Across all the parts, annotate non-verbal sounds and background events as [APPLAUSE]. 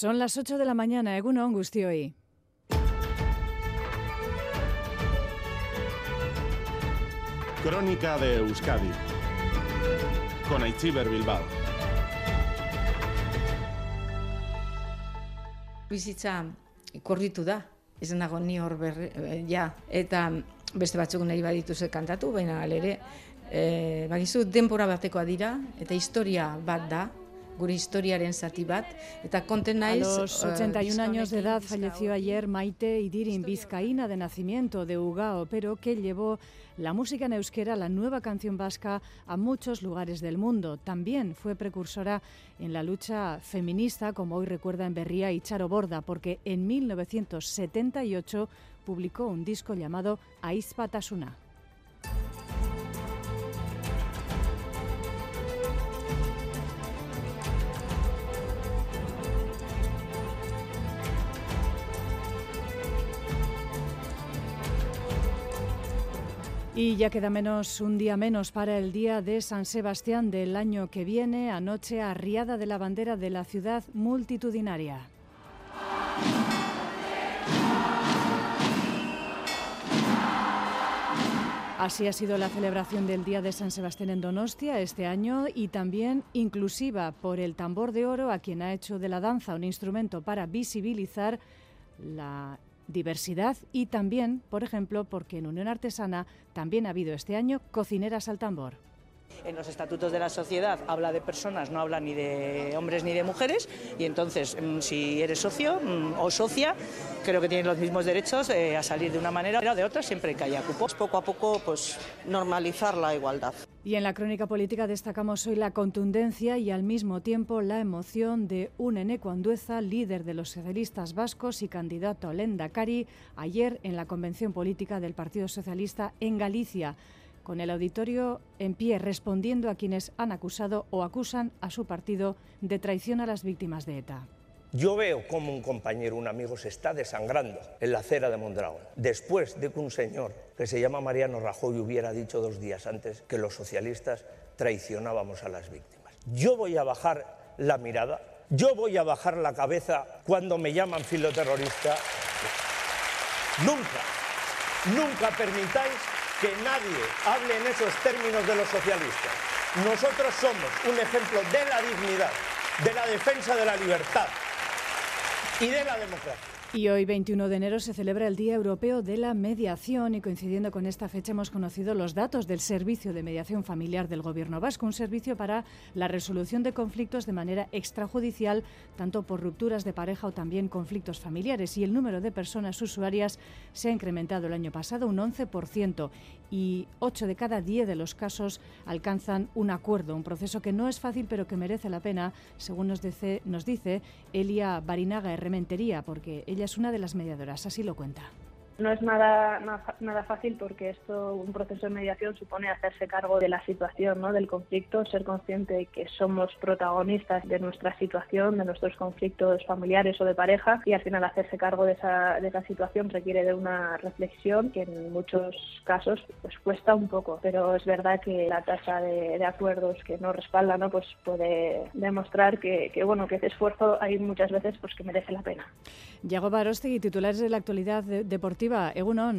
Son las 8 de la mañana, Egunon hoy. Crónica de Euskadi con Aichiber Bilbao. Bizitza korritu da, ez nago ni hor berri, eh, ja, eta beste batzuk nahi badituze kantatu, baina ere, e, bagizu denbora batekoa dira, eta historia bat da, gure historiaren zati bat. Eta konten naiz A los 81 uh, años de edad falleció ayer Maite Idirin, vizcaína de nacimiento de Ugao, pero que llevó la música en euskera, la nueva canción vasca, a muchos lugares del mundo. También fue precursora en la lucha feminista, como hoy recuerda en Berría y Charo Borda, porque en 1978 publicó un disco llamado Aizpa Y ya queda menos un día menos para el día de San Sebastián del año que viene, anoche arriada de la bandera de la ciudad multitudinaria. Así ha sido la celebración del Día de San Sebastián en Donostia este año y también inclusiva por el tambor de oro a quien ha hecho de la danza un instrumento para visibilizar la diversidad y también, por ejemplo, porque en Unión Artesana también ha habido este año cocineras al tambor. En los estatutos de la sociedad habla de personas, no habla ni de hombres ni de mujeres, y entonces mm, si eres socio mm, o socia, creo que tienen los mismos derechos eh, a salir de una manera o de otra siempre que haya cupos. Poco a poco, pues normalizar la igualdad. Y en la crónica política destacamos hoy la contundencia y al mismo tiempo la emoción de un Eneco Andueza, líder de los socialistas vascos y candidato al Endacari, ayer en la convención política del Partido Socialista en Galicia con el auditorio en pie respondiendo a quienes han acusado o acusan a su partido de traición a las víctimas de ETA. Yo veo como un compañero, un amigo, se está desangrando en la acera de Mondragón, después de que un señor que se llama Mariano Rajoy hubiera dicho dos días antes que los socialistas traicionábamos a las víctimas. Yo voy a bajar la mirada, yo voy a bajar la cabeza cuando me llaman filoterrorista. Nunca, nunca permitáis que nadie hable en esos términos de los socialistas. Nosotros somos un ejemplo de la dignidad, de la defensa de la libertad y de la democracia. Y hoy, 21 de enero, se celebra el Día Europeo de la Mediación y coincidiendo con esta fecha hemos conocido los datos del Servicio de Mediación Familiar del Gobierno Vasco, un servicio para la resolución de conflictos de manera extrajudicial, tanto por rupturas de pareja o también conflictos familiares. Y el número de personas usuarias se ha incrementado el año pasado un 11% y 8 de cada 10 de los casos alcanzan un acuerdo, un proceso que no es fácil pero que merece la pena, según nos dice, nos dice Elia Barinaga Herrementería, porque ella es una de las mediadoras, así lo cuenta. No es nada, nada fácil porque esto, un proceso de mediación supone hacerse cargo de la situación, ¿no? del conflicto, ser consciente que somos protagonistas de nuestra situación, de nuestros conflictos familiares o de pareja y al final hacerse cargo de esa, de esa situación requiere de una reflexión que en muchos casos pues cuesta un poco, pero es verdad que la tasa de, acuerdos que no respalda ¿no? pues puede demostrar que, que, bueno que ese esfuerzo hay muchas veces pues que merece la pena. Yago Barostegui, titulares de la actualidad deportiva. Ba egun on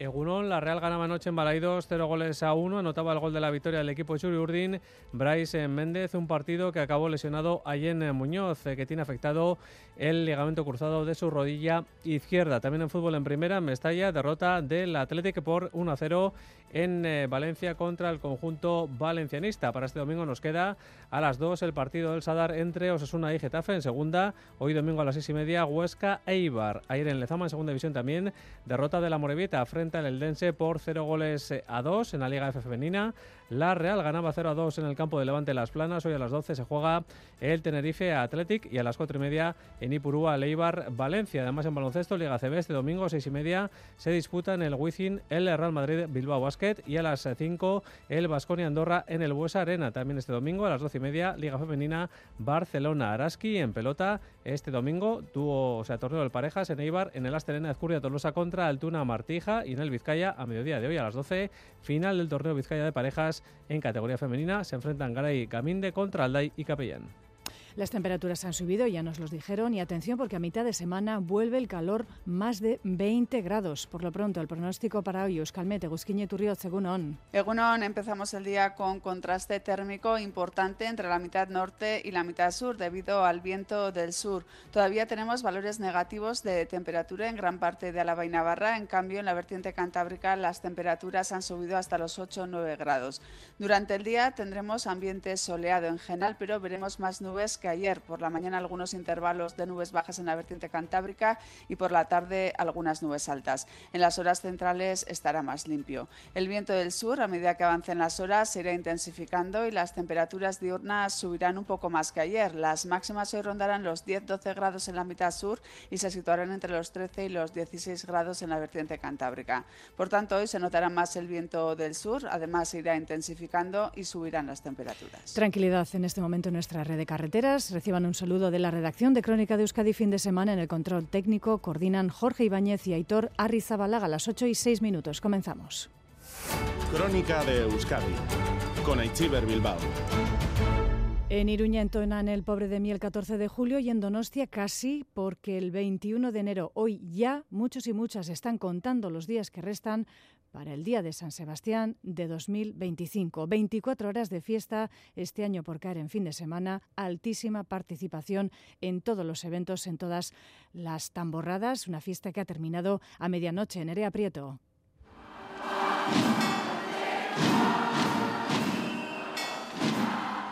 Egunon, la Real ganaba anoche en Balaidos 0 goles a 1, anotaba el gol de la victoria del equipo Churi Urdín, Bryce Méndez, un partido que acabó lesionado a Yen Muñoz, eh, que tiene afectado el ligamento cruzado de su rodilla izquierda. También en fútbol en primera, Mestalla, derrota del Atlético por 1 a 0 en eh, Valencia contra el conjunto valencianista. Para este domingo nos queda a las 2 el partido del Sadar entre Osasuna y Getafe en segunda, hoy domingo a las 6 y media Huesca Eibar. Ayer en Lezama en segunda división también, derrota de la Morevieta frente el Eldense por 0 goles eh, a 2 en la Liga F femenina. La Real ganaba 0 a 2 en el campo de Levante Las Planas. Hoy a las 12 se juega el Tenerife Athletic y a las 4 y media en Ipurúa Leibar Valencia. Además en baloncesto Liga CB este domingo 6 y media se disputa en el Wizzing el Real Madrid Bilbao Basket y a las 5 el Basconia Andorra en el Buesa Arena. También este domingo a las 12 y media Liga Femenina Barcelona Araski en pelota. Este domingo tuvo o sea, torneo de parejas en Eibar en el Asterena Ezcurria Tolosa contra Altuna Martija y en el Vizcaya a mediodía de hoy a las 12 final del torneo Vizcaya de parejas en categoría femenina. Se enfrentan Garay Gaminde contra Alday y Capellán. Las temperaturas han subido, ya nos los dijeron, y atención porque a mitad de semana vuelve el calor más de 20 grados. Por lo pronto, el pronóstico para hoy, Euskalmete, Gusquiñe Turriot, según ON. Egunon, empezamos el día con contraste térmico importante entre la mitad norte y la mitad sur debido al viento del sur. Todavía tenemos valores negativos de temperatura en gran parte de Álava y Navarra, en cambio en la vertiente cantábrica las temperaturas han subido hasta los 8 o 9 grados. Durante el día tendremos ambiente soleado en general, pero veremos más nubes que ayer. Por la mañana algunos intervalos de nubes bajas en la vertiente cantábrica y por la tarde algunas nubes altas. En las horas centrales estará más limpio. El viento del sur, a medida que avancen las horas, se irá intensificando y las temperaturas diurnas subirán un poco más que ayer. Las máximas hoy rondarán los 10-12 grados en la mitad sur y se situarán entre los 13 y los 16 grados en la vertiente cantábrica. Por tanto, hoy se notará más el viento del sur, además se irá intensificando y subirán las temperaturas. Tranquilidad en este momento en nuestra red de carreteras. Reciban un saludo de la redacción de Crónica de Euskadi fin de semana en el control técnico. Coordinan Jorge Ibáñez y Aitor Arrizabalaga a las 8 y 6 minutos. Comenzamos. Crónica de Euskadi con Aichiber Bilbao. En Iruña entonan el pobre de mí el 14 de julio y en Donostia casi porque el 21 de enero, hoy ya, muchos y muchas están contando los días que restan para el Día de San Sebastián de 2025. 24 horas de fiesta este año por caer en fin de semana, altísima participación en todos los eventos, en todas las tamborradas, una fiesta que ha terminado a medianoche. en Erea Prieto.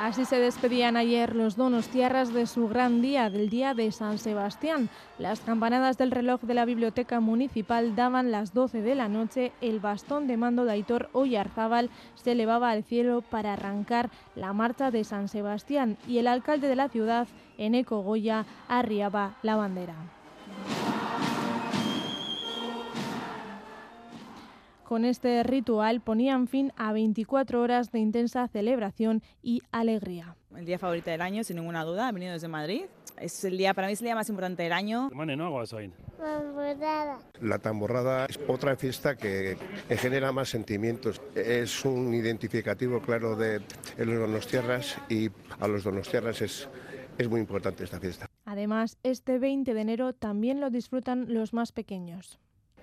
Así se despedían ayer los donos tierras de su gran día, del día de San Sebastián. Las campanadas del reloj de la biblioteca municipal daban las 12 de la noche. El bastón de mando de Aitor Oyarzábal se elevaba al cielo para arrancar la marcha de San Sebastián y el alcalde de la ciudad, Eneco Goya, arriaba la bandera. Con este ritual ponían fin a 24 horas de intensa celebración y alegría. El día favorito del año, sin ninguna duda, he venido desde Madrid. Es el día, para mí es el día más importante del año. La tamborrada es otra fiesta que genera más sentimientos. Es un identificativo claro de los donostiarras y a los donostiarras es, es muy importante esta fiesta. Además, este 20 de enero también lo disfrutan los más pequeños.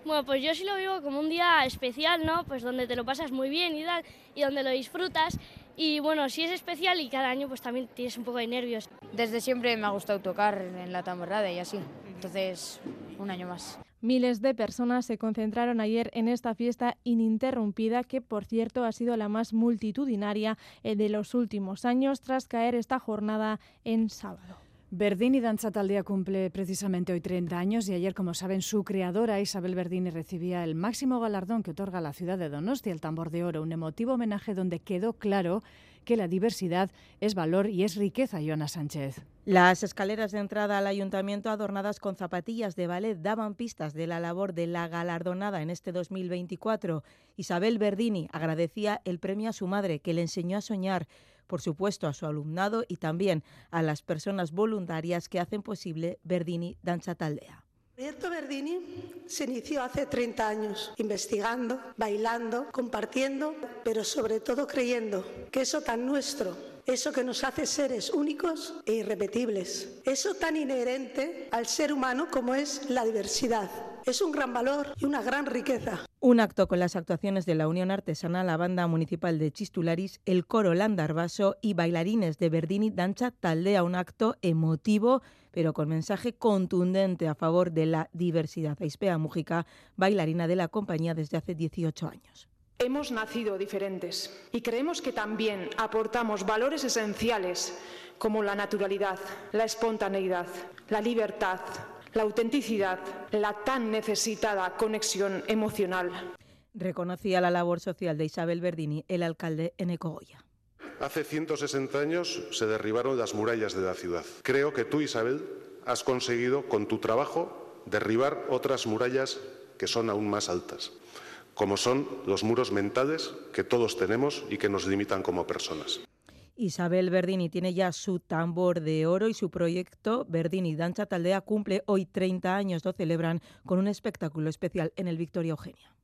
Bueno, pues yo sí lo vivo como un día especial, ¿no? Pues donde te lo pasas muy bien y tal, y donde lo disfrutas. Y bueno, sí es especial y cada año pues también tienes un poco de nervios. Desde siempre me ha gustado tocar en la tamborrada y así. Entonces, un año más. Miles de personas se concentraron ayer en esta fiesta ininterrumpida, que por cierto ha sido la más multitudinaria eh, de los últimos años, tras caer esta jornada en sábado. Verdini Danza Taldea cumple precisamente hoy 30 años y ayer, como saben, su creadora Isabel Verdini recibía el máximo galardón que otorga la ciudad de Donostia, el Tambor de Oro, un emotivo homenaje donde quedó claro que la diversidad es valor y es riqueza, Joana Sánchez. Las escaleras de entrada al ayuntamiento adornadas con zapatillas de ballet daban pistas de la labor de la galardonada en este 2024. Isabel Verdini agradecía el premio a su madre, que le enseñó a soñar por supuesto a su alumnado y también a las personas voluntarias que hacen posible Verdini Danza Taldea. El proyecto Verdini se inició hace 30 años, investigando, bailando, compartiendo, pero sobre todo creyendo que eso tan nuestro, eso que nos hace seres únicos e irrepetibles, eso tan inherente al ser humano como es la diversidad, es un gran valor y una gran riqueza. Un acto con las actuaciones de la Unión Artesana, la Banda Municipal de Chistularis, el Coro Landarvaso y bailarines de Verdini Dancha Taldea, un acto emotivo pero con mensaje contundente a favor de la diversidad. Aispea Mujica, bailarina de la compañía desde hace 18 años. Hemos nacido diferentes y creemos que también aportamos valores esenciales como la naturalidad, la espontaneidad, la libertad, la autenticidad, la tan necesitada conexión emocional. Reconocía la labor social de Isabel Verdini, el alcalde en Ecogoya. Hace 160 años se derribaron las murallas de la ciudad. Creo que tú, Isabel, has conseguido con tu trabajo derribar otras murallas que son aún más altas, como son los muros mentales que todos tenemos y que nos limitan como personas. Isabel Verdini tiene ya su tambor de oro y su proyecto Verdini Danza Taldea cumple hoy 30 años. Lo celebran con un espectáculo especial en el Victoria Eugenia.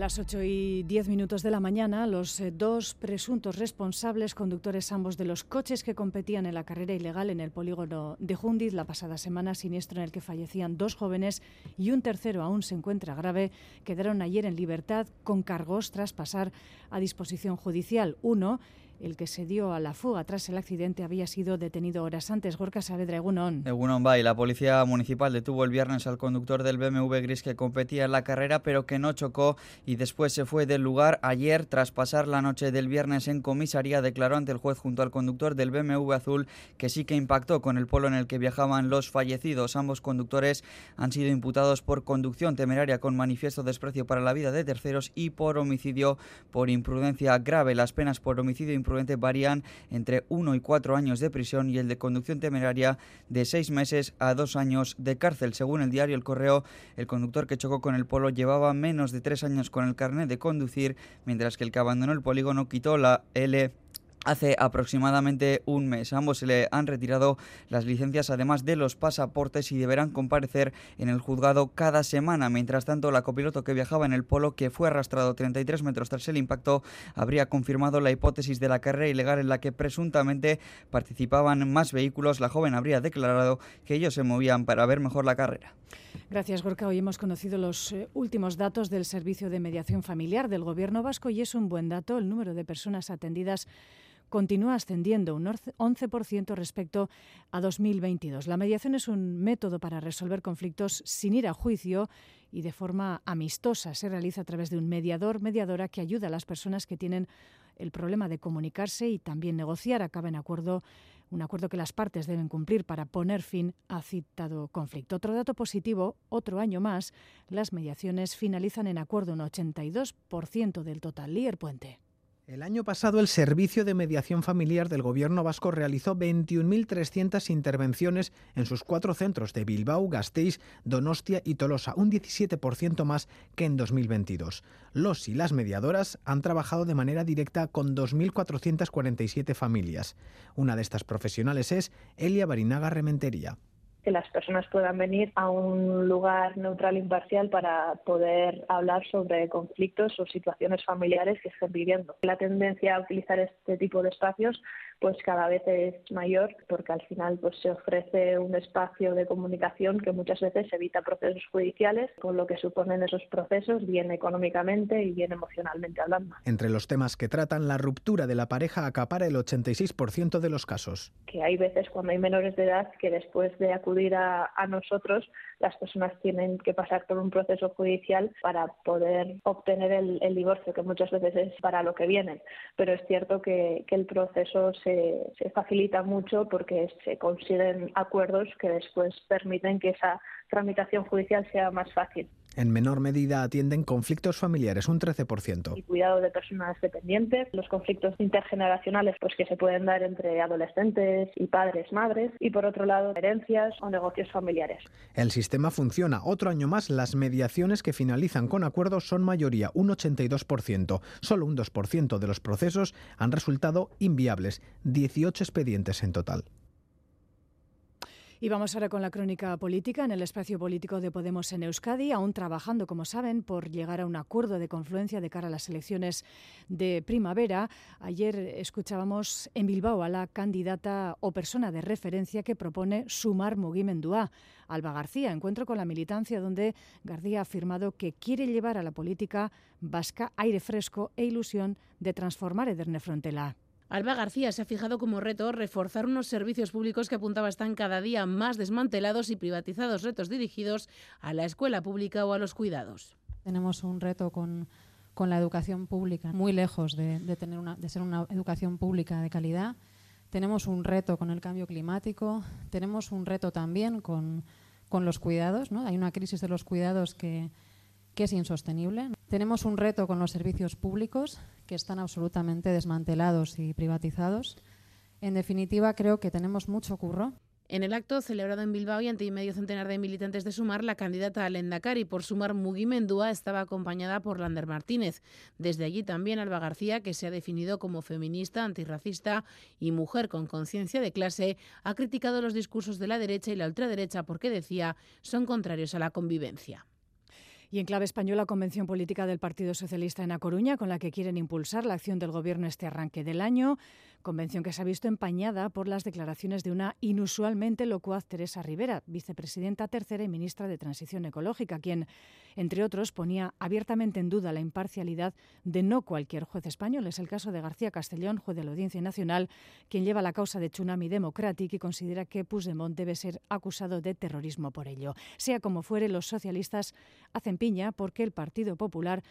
Las 8 y 10 minutos de la mañana, los eh, dos presuntos responsables, conductores ambos de los coches que competían en la carrera ilegal en el polígono de Jundiz la pasada semana, siniestro en el que fallecían dos jóvenes y un tercero aún se encuentra grave, quedaron ayer en libertad con cargos tras pasar a disposición judicial. Uno el que se dio a la fuga tras el accidente había sido detenido horas antes. Gorka Saavedra, Egunon. Egunon Bay, la policía municipal detuvo el viernes al conductor del BMW gris que competía en la carrera pero que no chocó y después se fue del lugar. Ayer, tras pasar la noche del viernes en comisaría, declaró ante el juez junto al conductor del BMW azul que sí que impactó con el polo en el que viajaban los fallecidos. Ambos conductores han sido imputados por conducción temeraria con manifiesto desprecio para la vida de terceros y por homicidio por imprudencia grave. Las penas por homicidio imprudente varían entre 1 y 4 años de prisión y el de conducción temeraria de 6 meses a 2 años de cárcel. Según el diario El Correo, el conductor que chocó con el polo llevaba menos de 3 años con el carnet de conducir, mientras que el que abandonó el polígono quitó la L hace aproximadamente un mes. ambos se le han retirado las licencias además de los pasaportes y deberán comparecer en el juzgado cada semana. Mientras tanto, la copiloto que viajaba en el polo, que fue arrastrado 33 metros tras el impacto, habría confirmado la hipótesis de la carrera ilegal en la que presuntamente participaban más vehículos. La joven habría declarado que ellos se movían para ver mejor la carrera. Gracias, Gorka. Hoy hemos conocido los eh, últimos datos del Servicio de Mediación Familiar del Gobierno vasco y es un buen dato el número de personas atendidas continúa ascendiendo un 11% respecto a 2022. La mediación es un método para resolver conflictos sin ir a juicio y de forma amistosa. Se realiza a través de un mediador, mediadora que ayuda a las personas que tienen el problema de comunicarse y también negociar. Acaba en acuerdo un acuerdo que las partes deben cumplir para poner fin a citado conflicto. Otro dato positivo, otro año más, las mediaciones finalizan en acuerdo un 82% del total. Puente. El año pasado el Servicio de Mediación Familiar del Gobierno vasco realizó 21.300 intervenciones en sus cuatro centros de Bilbao, Gasteiz, Donostia y Tolosa, un 17% más que en 2022. Los y las mediadoras han trabajado de manera directa con 2.447 familias. Una de estas profesionales es Elia Barinaga Rementería que las personas puedan venir a un lugar neutral e imparcial para poder hablar sobre conflictos o situaciones familiares que estén viviendo. La tendencia a utilizar este tipo de espacios pues cada vez es mayor porque al final pues se ofrece un espacio de comunicación que muchas veces evita procesos judiciales con lo que suponen esos procesos bien económicamente y bien emocionalmente hablando. Entre los temas que tratan la ruptura de la pareja acapara el 86% de los casos. Que hay veces cuando hay menores de edad que después de acudir a, a nosotros las personas tienen que pasar por un proceso judicial para poder obtener el, el, divorcio, que muchas veces es para lo que vienen. Pero es cierto que, que el proceso se, se facilita mucho porque se consiguen acuerdos que después permiten que esa tramitación judicial sea más fácil. En menor medida atienden conflictos familiares, un 13%. Y cuidado de personas dependientes, los conflictos intergeneracionales pues que se pueden dar entre adolescentes y padres, madres, y por otro lado, herencias o negocios familiares. El sistema funciona. Otro año más, las mediaciones que finalizan con acuerdos son mayoría, un 82%. Solo un 2% de los procesos han resultado inviables, 18 expedientes en total. Y vamos ahora con la crónica política en el espacio político de Podemos en Euskadi, aún trabajando, como saben, por llegar a un acuerdo de confluencia de cara a las elecciones de primavera. Ayer escuchábamos en Bilbao a la candidata o persona de referencia que propone sumar Mugimendua. Alba García, encuentro con la militancia donde García ha afirmado que quiere llevar a la política vasca aire fresco e ilusión de transformar Ederne Frontela. Alba García se ha fijado como reto reforzar unos servicios públicos que apuntaba están cada día más desmantelados y privatizados, retos dirigidos a la escuela pública o a los cuidados. Tenemos un reto con, con la educación pública, muy lejos de, de tener una, de ser una educación pública de calidad. Tenemos un reto con el cambio climático, tenemos un reto también con, con los cuidados. ¿no? Hay una crisis de los cuidados que, que es insostenible. Tenemos un reto con los servicios públicos que están absolutamente desmantelados y privatizados. En definitiva, creo que tenemos mucho curro. En el acto celebrado en Bilbao y ante medio centenar de militantes de Sumar, la candidata al Endacari por Sumar Mugimendúa estaba acompañada por Lander Martínez. Desde allí también Alba García, que se ha definido como feminista, antirracista y mujer con conciencia de clase, ha criticado los discursos de la derecha y la ultraderecha porque decía son contrarios a la convivencia. Y en clave española, convención política del Partido Socialista en A Coruña, con la que quieren impulsar la acción del Gobierno este arranque del año. Convención que se ha visto empañada por las declaraciones de una inusualmente locuaz Teresa Rivera, vicepresidenta tercera y ministra de Transición Ecológica, quien, entre otros, ponía abiertamente en duda la imparcialidad de no cualquier juez español. Es el caso de García Castellón, juez de la Audiencia Nacional, quien lleva la causa de Tsunami Democratic y considera que Puigdemont debe ser acusado de terrorismo por ello. Sea como fuere, los socialistas hacen piña porque el Partido Popular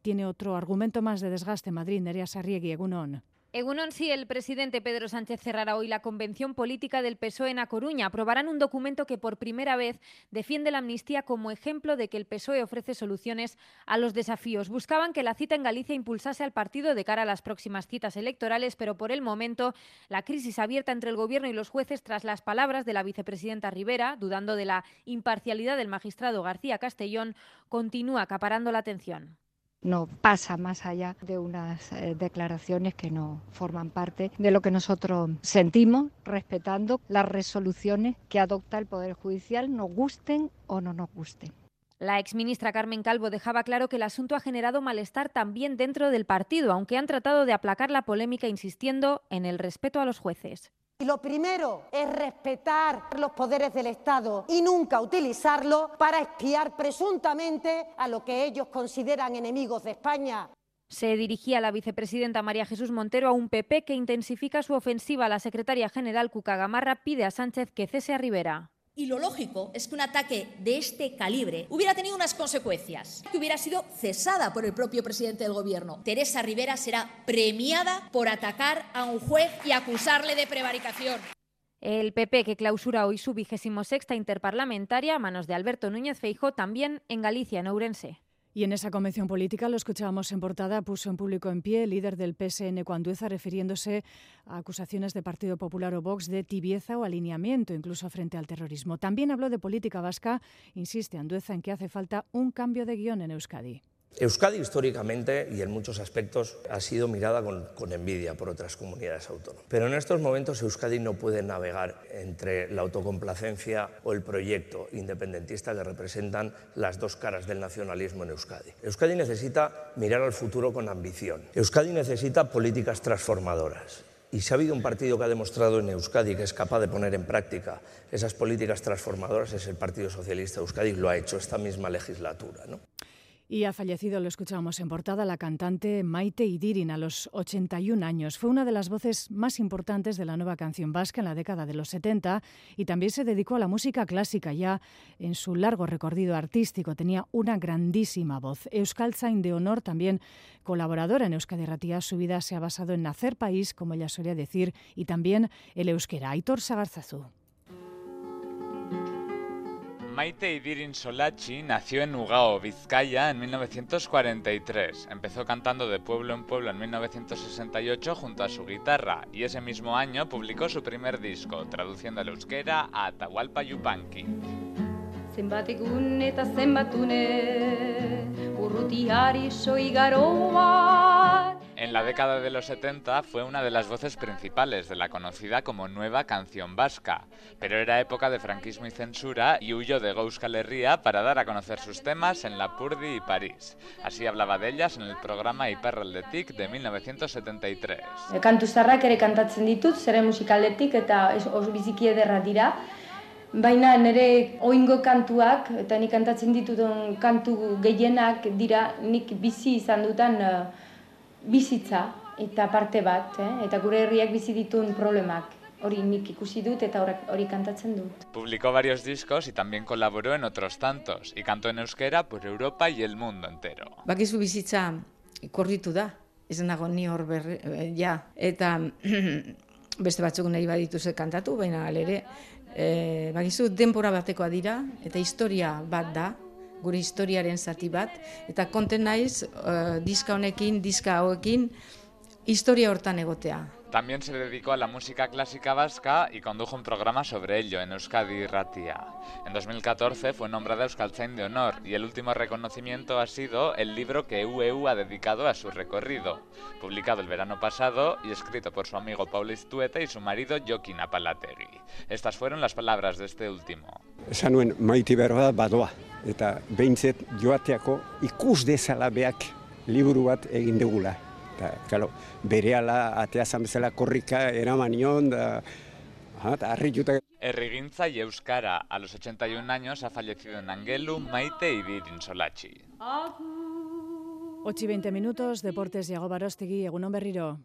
tiene otro argumento más de desgaste. Madrid, Nerea Sarriegui, Egunon. Egunon, sí, el presidente Pedro Sánchez cerrará hoy la convención política del PSOE en A Coruña. Aprobarán un documento que por primera vez defiende la amnistía como ejemplo de que el PSOE ofrece soluciones a los desafíos. Buscaban que la cita en Galicia impulsase al partido de cara a las próximas citas electorales, pero por el momento la crisis abierta entre el Gobierno y los jueces tras las palabras de la vicepresidenta Rivera, dudando de la imparcialidad del magistrado García Castellón, continúa acaparando la atención no pasa más allá de unas eh, declaraciones que no forman parte de lo que nosotros sentimos, respetando las resoluciones que adopta el Poder Judicial, nos gusten o no nos gusten. La exministra Carmen Calvo dejaba claro que el asunto ha generado malestar también dentro del partido, aunque han tratado de aplacar la polémica insistiendo en el respeto a los jueces. Y lo primero es respetar los poderes del Estado y nunca utilizarlo para espiar presuntamente a lo que ellos consideran enemigos de España. Se dirigía la vicepresidenta María Jesús Montero a un PP que intensifica su ofensiva. La secretaria general Cuca Gamarra pide a Sánchez que cese a Rivera. Y lo lógico es que un ataque de este calibre hubiera tenido unas consecuencias, que hubiera sido cesada por el propio presidente del Gobierno. Teresa Rivera será premiada por atacar a un juez y acusarle de prevaricación. El PP, que clausura hoy su vigésimo sexta interparlamentaria a manos de Alberto Núñez Feijó, también en Galicia, en Ourense. Y en esa convención política, lo escuchábamos en portada, puso en público en pie el líder del PSN, Cuandueza, refiriéndose a acusaciones de Partido Popular o Vox de tibieza o alineamiento, incluso frente al terrorismo. También habló de política vasca, insiste Andueza en que hace falta un cambio de guion en Euskadi. Euskadi históricamente y en muchos aspectos ha sido mirada con, envidia por otras comunidades autónomas. Pero en estos momentos Euskadi no puede navegar entre la autocomplacencia o el proyecto independentista que representan las dos caras del nacionalismo en Euskadi. Euskadi necesita mirar al futuro con ambición. Euskadi necesita políticas transformadoras. Y si ha habido un partido que ha demostrado en Euskadi que es capaz de poner en práctica esas políticas transformadoras es el Partido Socialista Euskadi, lo ha hecho esta misma legislatura. ¿no? Y ha fallecido, lo escuchábamos en portada, la cantante Maite Idirin a los 81 años. Fue una de las voces más importantes de la nueva canción vasca en la década de los 70 y también se dedicó a la música clásica ya en su largo recorrido artístico. Tenía una grandísima voz. Euskal Zain de Honor, también colaboradora en Euskadi Ratia, su vida se ha basado en nacer país, como ella solía decir, y también el euskera. Aitor Sagarzazu. Maite Idirin Solachi nació en Ugao, Vizcaya, en 1943. Empezó cantando de pueblo en pueblo en 1968 junto a su guitarra y ese mismo año publicó su primer disco, traduciendo al euskera a Atahualpa Yupanqui. En la década de los 70 fue una de las voces principales de la conocida como Nueva Canción Vasca, pero era época de franquismo y censura y huyó de Euskal Herria para dar a conocer sus temas en la Purdi y París. Así hablaba de ellas en el programa Iparraldetik de 1973. Kantu zarrak ere kantatzen ditut, zere musikaldetik eta oso biziki ederra dira. Baina nire oingo kantuak, eta nik kantatzen ditudun kantu gehienak dira nik bizi izan dutan uh, bizitza eta parte bat, eh? eta gure herriak bizi dituen problemak. Hori nik ikusi dut eta hori kantatzen dut. Publicó varios discos y también colaboró en otros tantos y cantó en euskera por Europa y el mundo entero. Bakizu bizitza korritu da, ez nago ni hor berre, eh, ja, eta [CLEARS THROAT] beste batzuk nahi badituze kantatu, baina alere, e, bakizu denpora batekoa dira eta historia bat da, gure historiaren zati bat, eta konten naiz uh, diska honekin, diska hauekin, historia hortan egotea. También se dedicó a la música clásica vasca y condujo un programa sobre ello en Euskadi Ratia. En 2014 fue nombrada Euskaltzain de Honor y el último reconocimiento ha sido el libro que UEU ha dedicado a su recorrido, publicado el verano pasado y escrito por su amigo Paul Istueta y su marido Joaquín Apalategui. Estas fueron las palabras de este último. esan maiti behar badoa. Eta joateako ikus dezala beak liburu bat egin dugula. Eta, kalo, bere ala, atea bezala korrika eramanion, da, harri juta. Errigintza y Euskara, a los 81 años, ha fallecido en Angelu Maite Ibirin Solachi. 8 y 20 minutos, Deportes, Iago Barostegui, Egunon Berriro.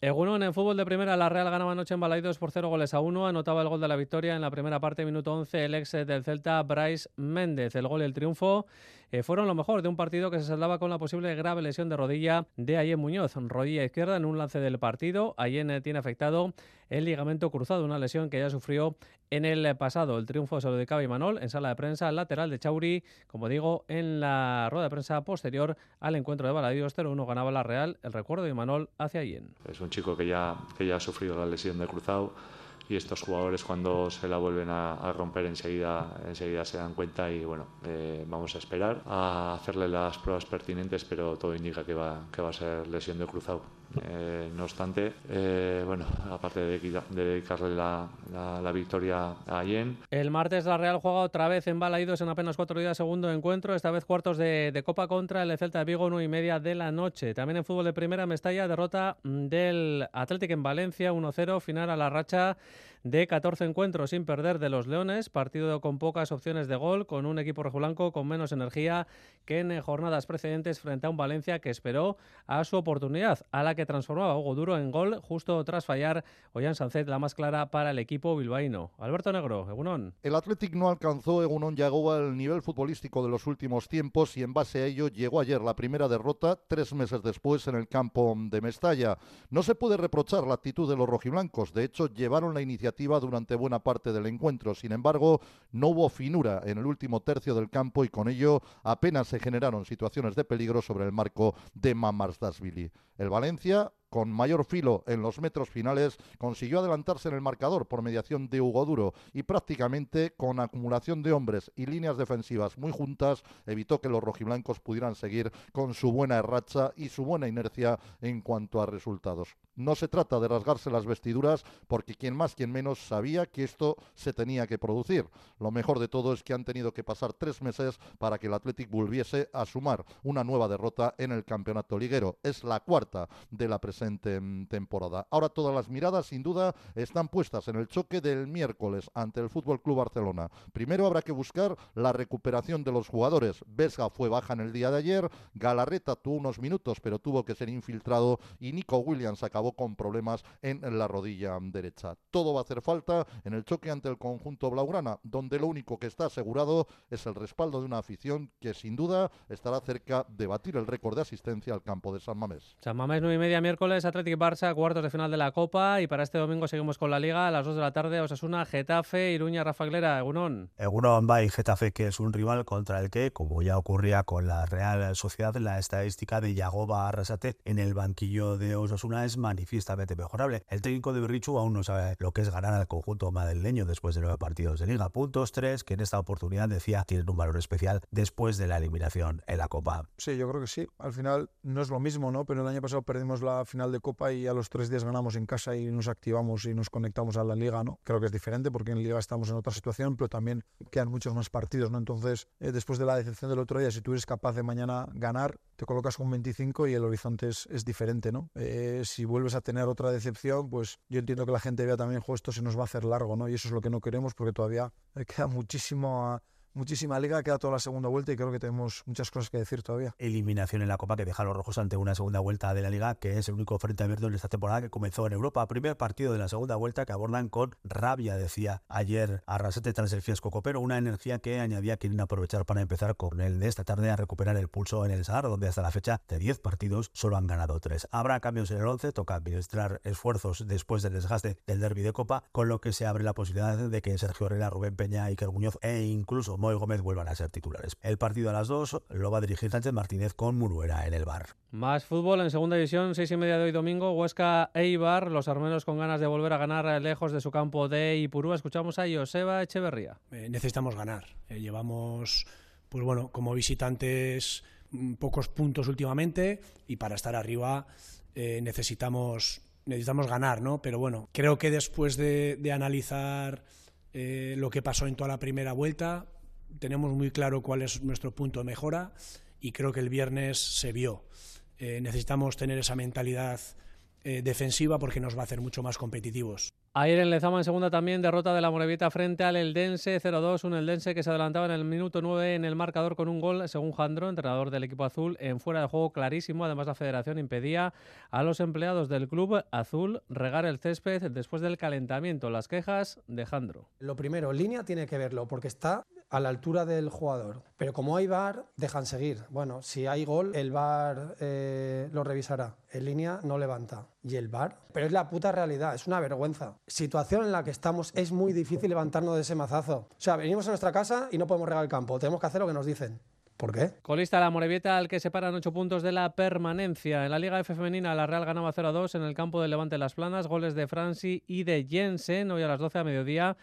Egunon, en fútbol de primera, la Real ganaba anoche en Balaidos por 0 goles a 1. Anotaba el gol de la victoria en la primera parte, minuto 11, el ex del Celta, Bryce Méndez. El gol y el triunfo eh, fueron lo mejor de un partido que se saldaba con la posible grave lesión de rodilla de Ayen Muñoz. Rodilla izquierda en un lance del partido. Ayen eh, tiene afectado el ligamento cruzado, una lesión que ya sufrió en el pasado. El triunfo se lo dedicaba Imanol en sala de prensa lateral de Chauri. Como digo, en la rueda de prensa posterior al encuentro de Balaidos 0-1 ganaba la Real. El recuerdo de Imanol hacia Ayen. Es un chico que ya, que ya ha sufrido la lesión de cruzado y estos jugadores cuando se la vuelven a, romper enseguida, enseguida se dan cuenta y bueno, eh, vamos a esperar a hacerle las pruebas pertinentes, pero todo indica que va, que va a ser lesión de cruzado. Eh, no obstante, eh, bueno, aparte de, dedicarle la, la, victoria a Yen. El martes la Real juega otra vez en Balaídos en apenas cuatro días, segundo encuentro, esta vez cuartos de, Copa contra el Celta de Vigo, 1 y media de la noche. También en fútbol de primera, Mestalla, derrota del Atlético en Valencia, 1-0, final a la racha de 14 encuentros sin perder de los Leones, partido con pocas opciones de gol, con un equipo rojiblanco con menos energía que en jornadas precedentes frente a un Valencia que esperó a su oportunidad, a la que transformaba Hugo Duro en gol justo tras fallar Ollán Sancet, la más clara para el equipo bilbaíno. Alberto Negro, Egunon. El Athletic no alcanzó, Egunon llegó al nivel futbolístico de los últimos tiempos y en base a ello llegó ayer la primera derrota, tres meses después en el campo de Mestalla. No se puede reprochar la actitud de los rojiblancos, de hecho llevaron la iniciativa durante buena parte del encuentro. Sin embargo, no hubo finura en el último tercio del campo y con ello apenas se generaron situaciones de peligro sobre el marco de Mamarsdasvili. El Valencia con mayor filo en los metros finales, consiguió adelantarse en el marcador por mediación de Hugo Duro y prácticamente con acumulación de hombres y líneas defensivas muy juntas evitó que los rojiblancos pudieran seguir con su buena racha y su buena inercia en cuanto a resultados. No se trata de rasgarse las vestiduras porque quien más, quien menos sabía que esto se tenía que producir. Lo mejor de todo es que han tenido que pasar tres meses para que el Athletic volviese a sumar una nueva derrota en el campeonato liguero. Es la cuarta de la presente mm, temporada. Ahora todas las miradas, sin duda, están puestas en el choque del miércoles ante el Fútbol Club Barcelona. Primero habrá que buscar la recuperación de los jugadores. Vesga fue baja en el día de ayer, Galarreta tuvo unos minutos, pero tuvo que ser infiltrado y Nico Williams acabó con problemas en la rodilla derecha. Todo va a hacer falta en el choque ante el conjunto blaugrana, donde lo único que está asegurado es el respaldo de una afición que sin duda estará cerca de batir el récord de asistencia al campo de San Mamés. San Mamés 9 y media miércoles, Atlético Barça, cuartos de final de la Copa y para este domingo seguimos con la Liga a las 2 de la tarde, Osasuna, Getafe, Iruña, Rafa Glera, Egunon. Egunon va y Getafe que es un rival contra el que, como ya ocurría con la Real Sociedad, la estadística de Yagoba Arrasate en el banquillo de Osasuna es manifiestamente mejorable. El técnico de Birrichu aún no sabe lo que es ganar al conjunto madrileño después de nueve partidos de liga. Puntos tres que en esta oportunidad decía tienen un valor especial después de la eliminación en la Copa. Sí, yo creo que sí. Al final no es lo mismo, ¿no? Pero el año pasado perdimos la final de Copa y a los tres días ganamos en casa y nos activamos y nos conectamos a la liga, ¿no? Creo que es diferente porque en liga estamos en otra situación, pero también quedan muchos más partidos, ¿no? Entonces, eh, después de la decepción del otro día, si tú eres capaz de mañana ganar, te colocas con 25 y el horizonte es, es diferente, ¿no? Eh, si vuelves a tener otra decepción, pues yo entiendo que la gente vea también, esto se nos va a hacer largo, ¿no? Y eso es lo que no queremos porque todavía queda muchísimo a muchísima liga, queda toda la segunda vuelta y creo que tenemos muchas cosas que decir todavía. Eliminación en la Copa que deja a los rojos ante una segunda vuelta de la liga, que es el único frente abierto en esta temporada que comenzó en Europa. Primer partido de la segunda vuelta que abordan con rabia, decía ayer Arrasete tras el fiasco copero, una energía que añadía quieren aprovechar para empezar con el de esta tarde a recuperar el pulso en el Sahara, donde hasta la fecha de 10 partidos solo han ganado 3. Habrá cambios en el 11, toca administrar esfuerzos después del desgaste del derby de Copa, con lo que se abre la posibilidad de que Sergio Herrera, Rubén Peña, Iker Muñoz e incluso Moy Gómez vuelvan a ser titulares. El partido a las dos lo va a dirigir Sánchez Martínez con Muruera en el bar. Más fútbol en segunda división, seis y media de hoy domingo, Huesca Eibar, los armenos con ganas de volver a ganar lejos de su campo de Ipurú. Escuchamos a Joseba Echeverría. Eh, necesitamos ganar. Eh, llevamos, pues bueno, como visitantes mm, pocos puntos últimamente y para estar arriba eh, necesitamos necesitamos ganar, ¿no? Pero bueno, creo que después de, de analizar eh, lo que pasó en toda la primera vuelta, tenemos muy claro cuál es nuestro punto de mejora y creo que el viernes se vio. Eh, necesitamos tener esa mentalidad eh, defensiva porque nos va a hacer mucho más competitivos. Ayer en Lezama en segunda también derrota de la Morevieta frente al Eldense 0-2, un Eldense que se adelantaba en el minuto 9 en el marcador con un gol, según Jandro, entrenador del equipo azul, en fuera de juego clarísimo. Además la federación impedía a los empleados del club azul regar el césped después del calentamiento. Las quejas de Jandro. Lo primero, línea tiene que verlo porque está a la altura del jugador. Pero como hay VAR, dejan seguir. Bueno, si hay gol, el VAR eh, lo revisará. En línea no levanta. ¿Y el VAR? Pero es la puta realidad, es una vergüenza. Situación en la que estamos, es muy difícil levantarnos de ese mazazo. O sea, venimos a nuestra casa y no podemos regar el campo. Tenemos que hacer lo que nos dicen. ¿Por qué? Colista la Morevieta al que separan ocho puntos de la permanencia. En la Liga femenina la Real ganaba 0-2 en el campo del Levante Las Planas, goles de Franci y de Jensen hoy a las 12 a mediodía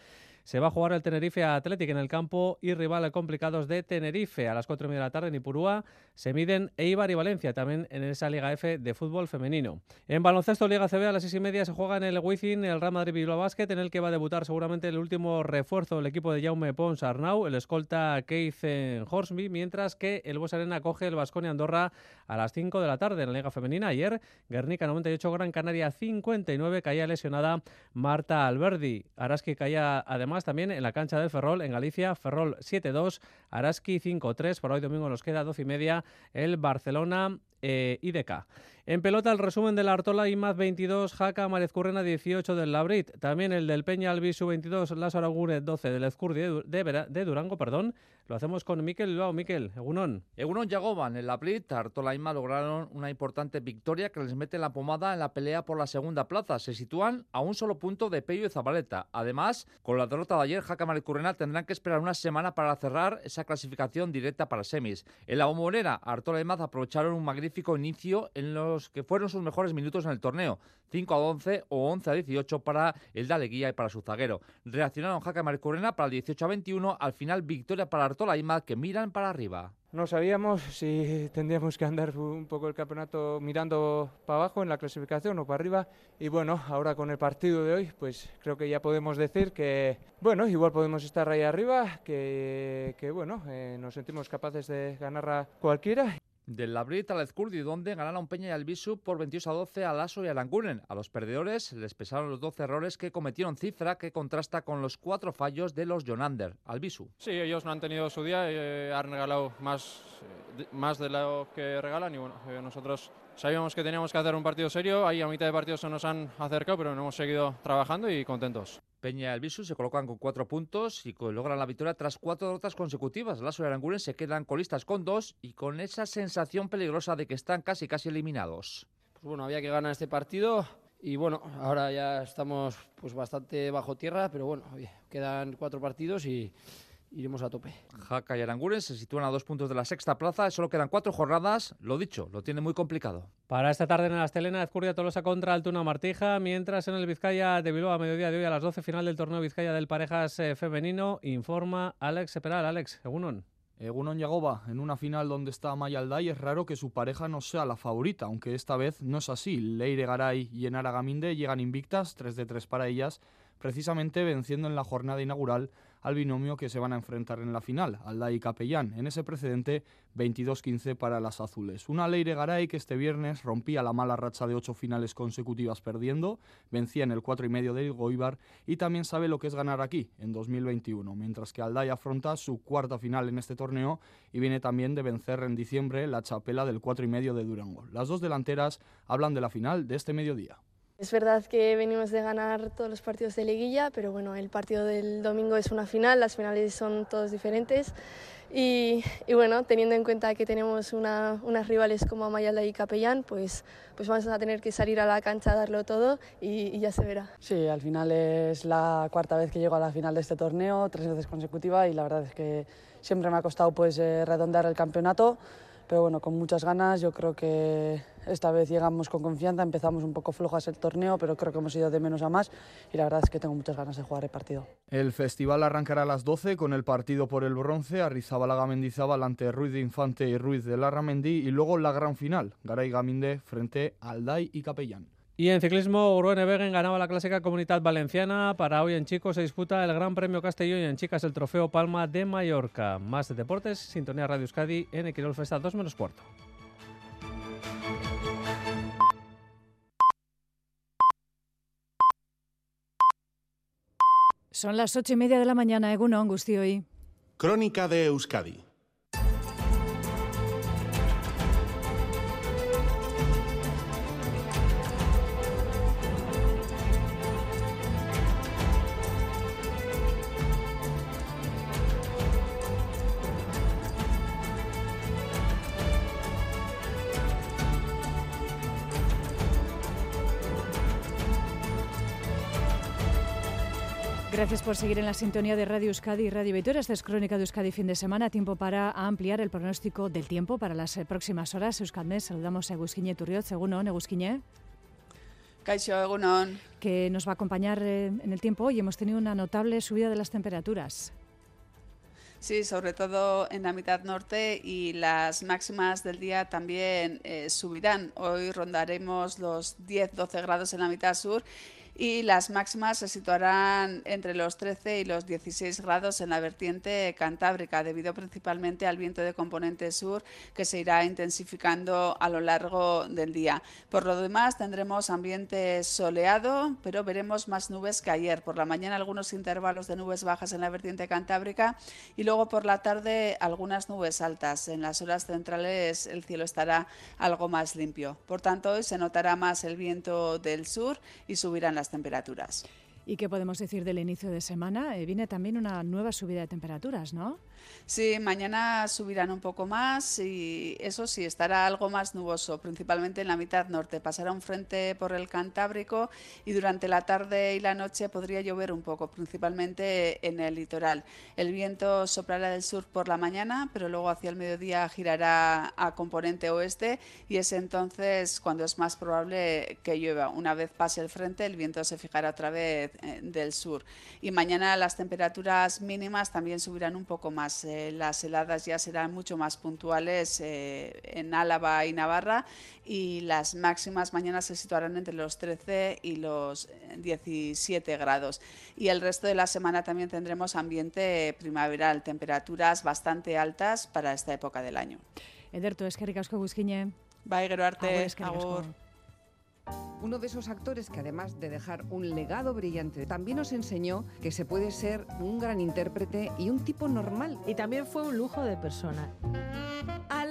se va a jugar el Tenerife Athletic en el campo y rivales complicados de Tenerife. A las 4 y media de la tarde en Ipurúa se miden Eibar y Valencia, también en esa Liga F de fútbol femenino. En baloncesto Liga CB a las 6 y media se juega en el Wizzing el Real Madrid Bilbao Basket, en el que va a debutar seguramente el último refuerzo del equipo de Jaume Pons Arnau, el escolta Keith Horsby, mientras que el Bues Arena coge el Vasconia Andorra a las 5 de la tarde en la Liga Femenina. Ayer, Guernica 98, Gran Canaria 59, caía lesionada Marta Alberdi. Araski caía además también en la cancha del Ferrol en Galicia, Ferrol 7-2, Araski 5-3, por hoy domingo nos queda 12 y media el Barcelona eh. En pelota, el resumen de la Artola IMAZ 22, Jaca Marezcurrena 18 del Labrit. También el del Peña Albisu 22, Lázaro Agure 12 del Ezcurdi de, de, Durango, perdón. Lo hacemos con Miquel Bilbao. Miquel, Egunon. Egunon en Labrit, Artola IMA lograron una importante victoria que les mete la pomada en la pelea por la segunda plaza. Se sitúan a un solo punto de Pello y Zabaleta. Además, con la derrota de ayer, Jaca Marezcurrena tendrán que esperar una semana para cerrar esa clasificación directa para semis. En la bombonera, Artola IMAZ aprovecharon un magnífico inicio en los que fueron sus mejores minutos en el torneo. 5 a 11 o 11 a 18 para el Daleguía y para su zaguero. Reaccionaron Jaca Marcurena para el 18 a 21. Al final, victoria para Artola y Mad que miran para arriba. No sabíamos si tendríamos que andar un poco el campeonato mirando para abajo en la clasificación o para arriba. Y bueno, ahora con el partido de hoy, pues creo que ya podemos decir que, bueno, igual podemos estar ahí arriba, que, que bueno, eh, nos sentimos capaces de ganar a cualquiera. Del Labrit al Ezcurdi, donde ganaron Peña y Albisu por 22 a 12 a Lasso y a Langunen. A los perdedores les pesaron los 12 errores que cometieron Cifra, que contrasta con los cuatro fallos de los Jonander. Albisu. Sí, ellos no han tenido su día, eh, han regalado más, eh, más de lo que regalan y bueno, eh, nosotros sabíamos que teníamos que hacer un partido serio, ahí a mitad de partido se nos han acercado, pero no hemos seguido trabajando y contentos. Peña y Albisu se colocan con cuatro puntos y logran la victoria tras cuatro derrotas consecutivas. Lasso y Aranguren se quedan colistas con dos y con esa sensación peligrosa de que están casi casi eliminados. Pues bueno, había que ganar este partido y bueno, ahora ya estamos pues bastante bajo tierra, pero bueno, quedan cuatro partidos y iremos a tope. Jaca y Aranguren se sitúan a dos puntos de la sexta plaza, solo quedan cuatro jornadas, lo dicho, lo tiene muy complicado. Para esta tarde en la Estelena, Ezcurdia Tolosa contra Altuna Martija, mientras en el Vizcaya de Bilbao a mediodía de hoy a las 12, final del torneo Vizcaya del Parejas eh, Femenino, informa Alex Seperal. Alex, Egunon. Egunon Yagoba, en una final donde está Maya Alday, es raro que su pareja no sea la favorita, aunque esta vez no es así. Leire Garay y Enara Gaminde llegan invictas, 3 de 3 para ellas, precisamente venciendo en la jornada inaugural al binomio que se van a enfrentar en la final, Alday y Capellán. En ese precedente, 22-15 para las azules. Una Leire Garay que este viernes rompía la mala racha de ocho finales consecutivas perdiendo, vencía en el 4 y medio de Goibar y también sabe lo que es ganar aquí, en 2021, mientras que Alday afronta su cuarta final en este torneo y viene también de vencer en diciembre la chapela del 4 y medio de Durango. Las dos delanteras hablan de la final de este mediodía. Es verdad que venimos de ganar todos los partidos de liguilla, pero bueno, el partido del domingo es una final, las finales son todos diferentes. Y, bueno, teniendo en cuenta que tenemos unas rivales como Amayalda y Capellán, pues, pues vamos a tener que salir a la cancha a darlo todo y, ya se verá. Sí, al final es la cuarta vez que llego a la final de este torneo, tres veces consecutiva y la verdad es que siempre me ha costado pues eh, redondear el campeonato pero bueno, con muchas ganas. Yo creo que esta vez llegamos con confianza, empezamos un poco flojas el torneo, pero creo que hemos ido de menos a más y la verdad es que tengo muchas ganas de jugar el partido. El festival arrancará a las 12 con el partido por el bronce, Arrizabalaga Mendizábal ante Ruiz de Infante y Ruiz de Larramendi y luego la gran final, Garay Gaminde frente a Alday y Capellán. Y en ciclismo, Uruene Begen ganaba la clásica Comunidad Valenciana. Para hoy en chicos se disputa el Gran Premio Castelló y en chicas el Trofeo Palma de Mallorca. Más de deportes, Sintonía Radio Euskadi en Equirol Festa 2 menos cuarto. Son las ocho y media de la mañana, Egunon, hoy. Crónica de Euskadi Gracias por seguir en la sintonía de Radio Euskadi y Radio Vitoria. Esta es Crónica de Euskadi fin de semana. Tiempo para ampliar el pronóstico del tiempo para las eh, próximas horas. Euskadmes, saludamos a Egusquiñe Turriot. Egunon, Egusquiñe. Caixo, Egunon. Que nos va a acompañar eh, en el tiempo hoy. Hemos tenido una notable subida de las temperaturas. Sí, sobre todo en la mitad norte y las máximas del día también eh, subirán. Hoy rondaremos los 10-12 grados en la mitad sur y las máximas se situarán entre los 13 y los 16 grados en la vertiente cantábrica, debido principalmente al viento de componente sur que se irá intensificando a lo largo del día. Por lo demás, tendremos ambiente soleado, pero veremos más nubes que ayer. Por la mañana algunos intervalos de nubes bajas en la vertiente cantábrica y luego por la tarde algunas nubes altas. En las horas centrales el cielo estará algo más limpio. Por tanto, hoy se notará más el viento del sur y subirán las temperaturas. ¿Y qué podemos decir del inicio de semana? Eh, viene también una nueva subida de temperaturas, ¿no? Sí, mañana subirán un poco más y eso sí, estará algo más nuboso, principalmente en la mitad norte. Pasará un frente por el Cantábrico y durante la tarde y la noche podría llover un poco, principalmente en el litoral. El viento soplará del sur por la mañana, pero luego hacia el mediodía girará a componente oeste y es entonces cuando es más probable que llueva. Una vez pase el frente, el viento se fijará otra vez eh, del sur. Y mañana las temperaturas mínimas también subirán un poco más eh, las heladas ya serán mucho más puntuales eh, en Álava y Navarra y las máximas mañana se situarán entre los 13 y los 17 grados. Y el resto de la semana también tendremos ambiente primaveral, temperaturas bastante altas para esta época del año. Ederto, eskerrik asko guzkine. Bai, gero arte. Uno de esos actores que además de dejar un legado brillante, también nos enseñó que se puede ser un gran intérprete y un tipo normal. Y también fue un lujo de persona.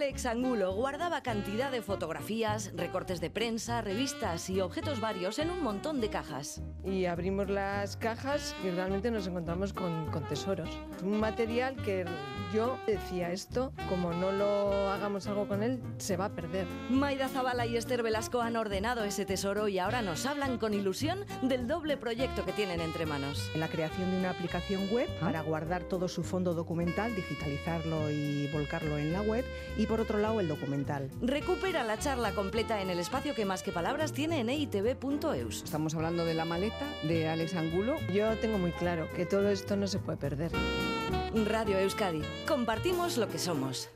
Alex Angulo guardaba cantidad de fotografías, recortes de prensa, revistas y objetos varios en un montón de cajas. Y abrimos las cajas y realmente nos encontramos con, con tesoros. Un material que yo decía esto, como no lo hagamos algo con él, se va a perder. Maida Zavala y Esther Velasco han ordenado ese tesoro y ahora nos hablan con ilusión del doble proyecto que tienen entre manos. La creación de una aplicación web ah. para guardar todo su fondo documental, digitalizarlo y volcarlo en la web y por otro lado el documental. Recupera la charla completa en el espacio que más que palabras tiene en eitv.eus. Estamos hablando de la maleta de Alex Angulo. Yo tengo muy claro que todo esto no se puede perder. Radio Euskadi. Compartimos lo que somos.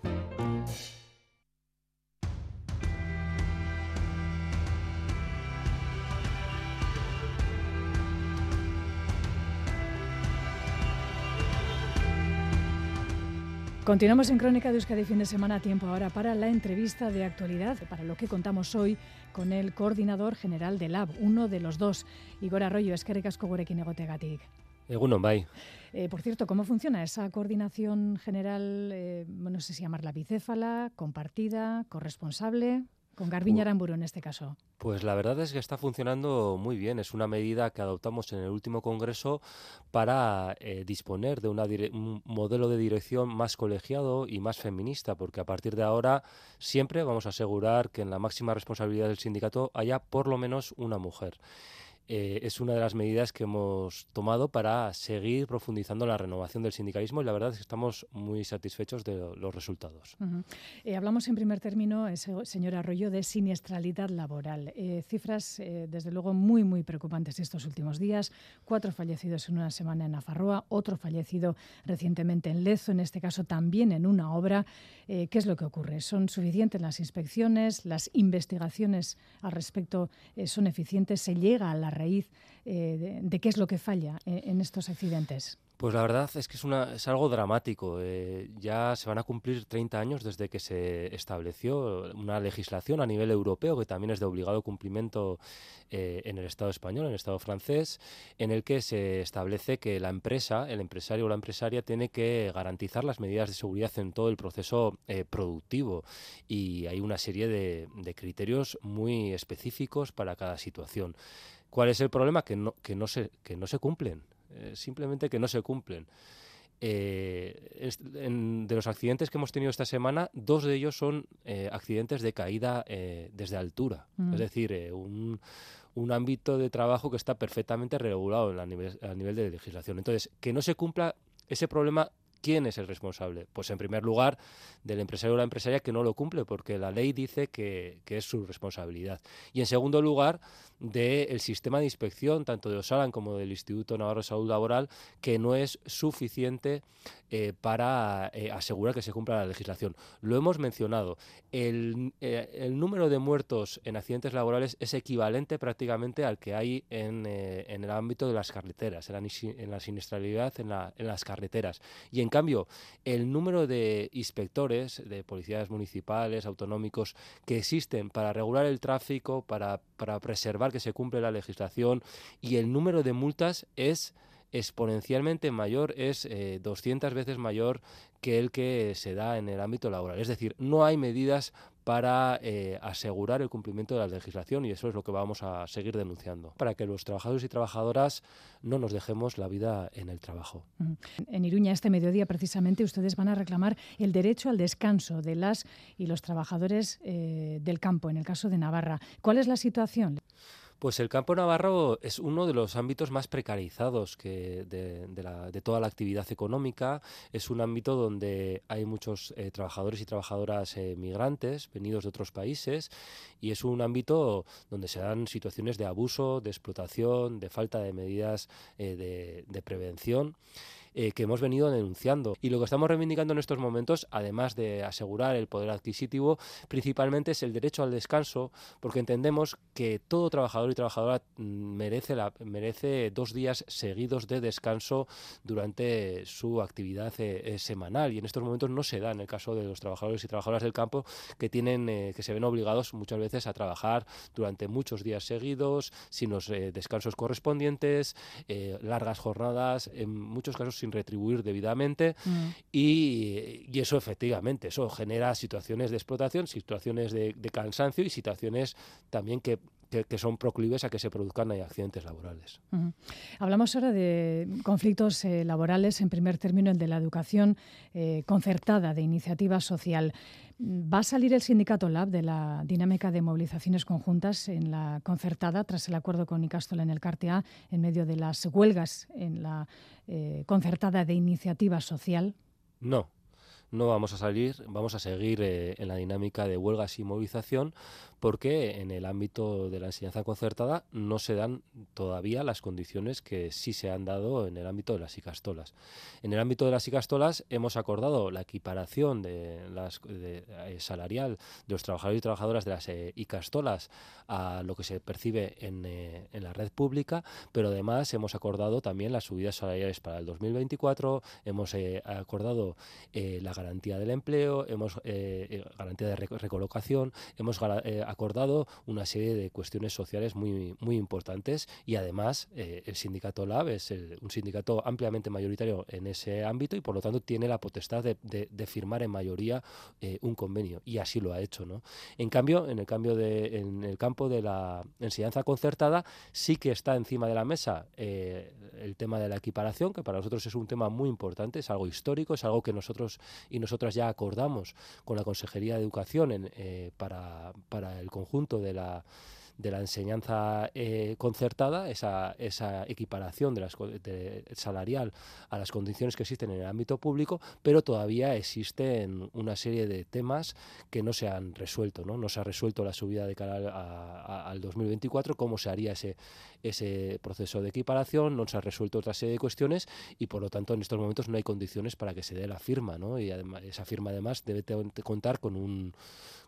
Continuamos en Crónica de Euskadi fin de semana, tiempo ahora para la entrevista de actualidad, para lo que contamos hoy con el coordinador general de LAB, uno de los dos, Igor Arroyo, eskerrik asko gurekin egotegatik. Egunon, bai. Eh, por cierto, ¿cómo funciona esa coordinación general, eh, no sé si llamarla bicéfala, compartida, corresponsable? Con Garbiñe Aramburu en este caso. Pues la verdad es que está funcionando muy bien. Es una medida que adoptamos en el último congreso para eh, disponer de una un modelo de dirección más colegiado y más feminista, porque a partir de ahora siempre vamos a asegurar que en la máxima responsabilidad del sindicato haya por lo menos una mujer. Eh, es una de las medidas que hemos tomado para seguir profundizando la renovación del sindicalismo y la verdad es que estamos muy satisfechos de los resultados. Eh, hablamos en primer término, eh, señor Arroyo, de siniestralidad laboral. cifras, desde luego, muy, muy preocupantes estos últimos días. Cuatro fallecidos en una semana en Nafarroa, otro fallecido recientemente en Lezo, en este caso también en una obra. ¿Qué es lo que ocurre? ¿Son suficientes las inspecciones? ¿Las investigaciones al respecto son eficientes? ¿Se llega a la raíz eh, de, qué es lo que falla eh, en, estos accidentes? Pues la verdad es que es, una, algo dramático. Eh, ya se van a cumplir 30 años desde que se estableció una legislación a nivel europeo que también es de obligado cumplimiento en el Estado español, en el Estado francés, en el que se establece que la empresa, el empresario o la empresaria tiene que garantizar las medidas de seguridad en todo el proceso productivo y hay una serie de criterios muy específicos para cada situación. ¿Cuál es el problema? Que no, que no, se, que no se cumplen, eh, simplemente que no se cumplen. Eh, de los accidentes que hemos tenido esta semana, dos de ellos son eh, accidentes de caída desde altura, mm. es decir, un, un, ámbito de trabajo que está perfectamente regulado a nivel, a nivel de legislación. Entonces, que no se cumpla ese problema ¿Quién es el responsable? Pues en primer lugar del empresario o la empresaria que no lo cumple porque la ley dice que, es su responsabilidad. Y en segundo lugar del sistema de inspección, tanto de Osalan como del Instituto Navarro de Salud Laboral, que no es suficiente eh, para eh, asegurar que se cumpla la legislación. Lo hemos mencionado. El, eh, el, número de muertos en accidentes laborales es equivalente prácticamente al que hay en, el ámbito de las carreteras, en la, en siniestralidad en, en las carreteras. Y en cambio, el número de inspectores, de policías municipales, autonómicos, que existen para regular el tráfico, para, para preservar que se cumple la legislación, y el número de multas es exponencialmente mayor, es 200 eh, veces mayor que el que se da en el ámbito laboral. Es decir, no hay medidas para eh, asegurar el cumplimiento de la legislación y eso es lo que vamos a seguir denunciando, para que los trabajadores y trabajadoras no nos dejemos la vida en el trabajo. En Iruña este mediodía precisamente ustedes van a reclamar el derecho al descanso de las y los trabajadores eh, del campo, en el caso de Navarra. ¿Cuál es la situación? Pues el campo navarro es uno de los ámbitos más precarizados de, toda la actividad económica. Es un ámbito donde hay muchos eh, trabajadores y trabajadoras eh, migrantes venidos de otros países y es un ámbito donde se dan situaciones de abuso, de explotación, de falta de medidas eh, de prevención. Eh, que hemos venido denunciando. Y lo que estamos reivindicando en estos momentos, además de asegurar el poder adquisitivo, principalmente es el derecho al descanso, porque entendemos que todo trabajador y trabajadora mm, merece, la, merece dos días seguidos de descanso durante su actividad eh, eh, semanal. Y en estos momentos no se da en el caso de los trabajadores y trabajadoras del campo que tienen que se ven obligados muchas veces a trabajar durante muchos días seguidos, sin los descansos correspondientes, largas jornadas, en muchos casos sin retribuir debidamente mm. y, eso efectivamente, eso genera situaciones de explotación, situaciones de, cansancio y situaciones también que, son proclives a que se produzcan accidentes laborales. Hablamos ahora de conflictos eh, laborales, en primer término el de la educación eh, concertada de iniciativa social. Va a salir el sindicato Lab de la dinámica de movilizaciones conjuntas en la concertada tras el acuerdo con Icastol en el CARTEA en medio de las huelgas en la eh, concertada de iniciativa social. No, no vamos a salir, vamos a seguir eh, en la dinámica de huelgas y movilización porque en el ámbito de la enseñanza concertada no se dan todavía las condiciones que sí se han dado en el ámbito de las icastolas. En el ámbito de las icastolas hemos acordado la equiparación de las, eh, salarial de los trabajadores y trabajadoras de las eh, icastolas a lo que se percibe en, en, la red pública, pero además hemos acordado también las subidas salariales para el 2024, hemos acordado la garantía del empleo, hemos eh, eh, garantía de recolocación, hemos eh, acordado una serie de cuestiones sociales muy, muy importantes y además el sindicato LAB es un sindicato ampliamente mayoritario en ese ámbito y por lo tanto tiene la potestad de, firmar en mayoría un convenio y así lo ha hecho. ¿no? En cambio, en el, cambio de, en el campo de la enseñanza concertada sí que está encima de la mesa el tema de la equiparación, que para nosotros es un tema muy importante, es algo histórico, es algo que nosotros y nosotras ya acordamos con la Consejería de Educación eh, para, para, el conjunto de la de la enseñanza eh, concertada, esa, esa equiparación de las, salarial a las condiciones que existen en el ámbito público, pero todavía existen una serie de temas que no se han resuelto. No, no se ha resuelto la subida de cara al 2024, cómo se haría ese, ese proceso de equiparación, no se ha resuelto otra serie de cuestiones y por lo tanto en estos momentos no hay condiciones para que se dé la firma. ¿no? Y además, esa firma además debe contar con un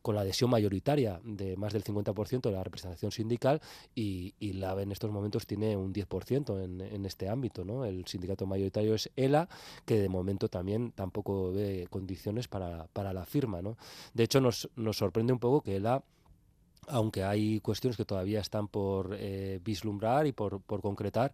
con la adhesión mayoritaria de más del 50% de la representación sindical y, la AVE en estos momentos tiene un 10% en, en este ámbito. ¿no? El sindicato mayoritario es ELA, que de momento también tampoco ve condiciones para, para la firma. ¿no? De hecho, nos, nos sorprende un poco que ELA aunque hay cuestiones que todavía están por eh, vislumbrar y por, por concretar,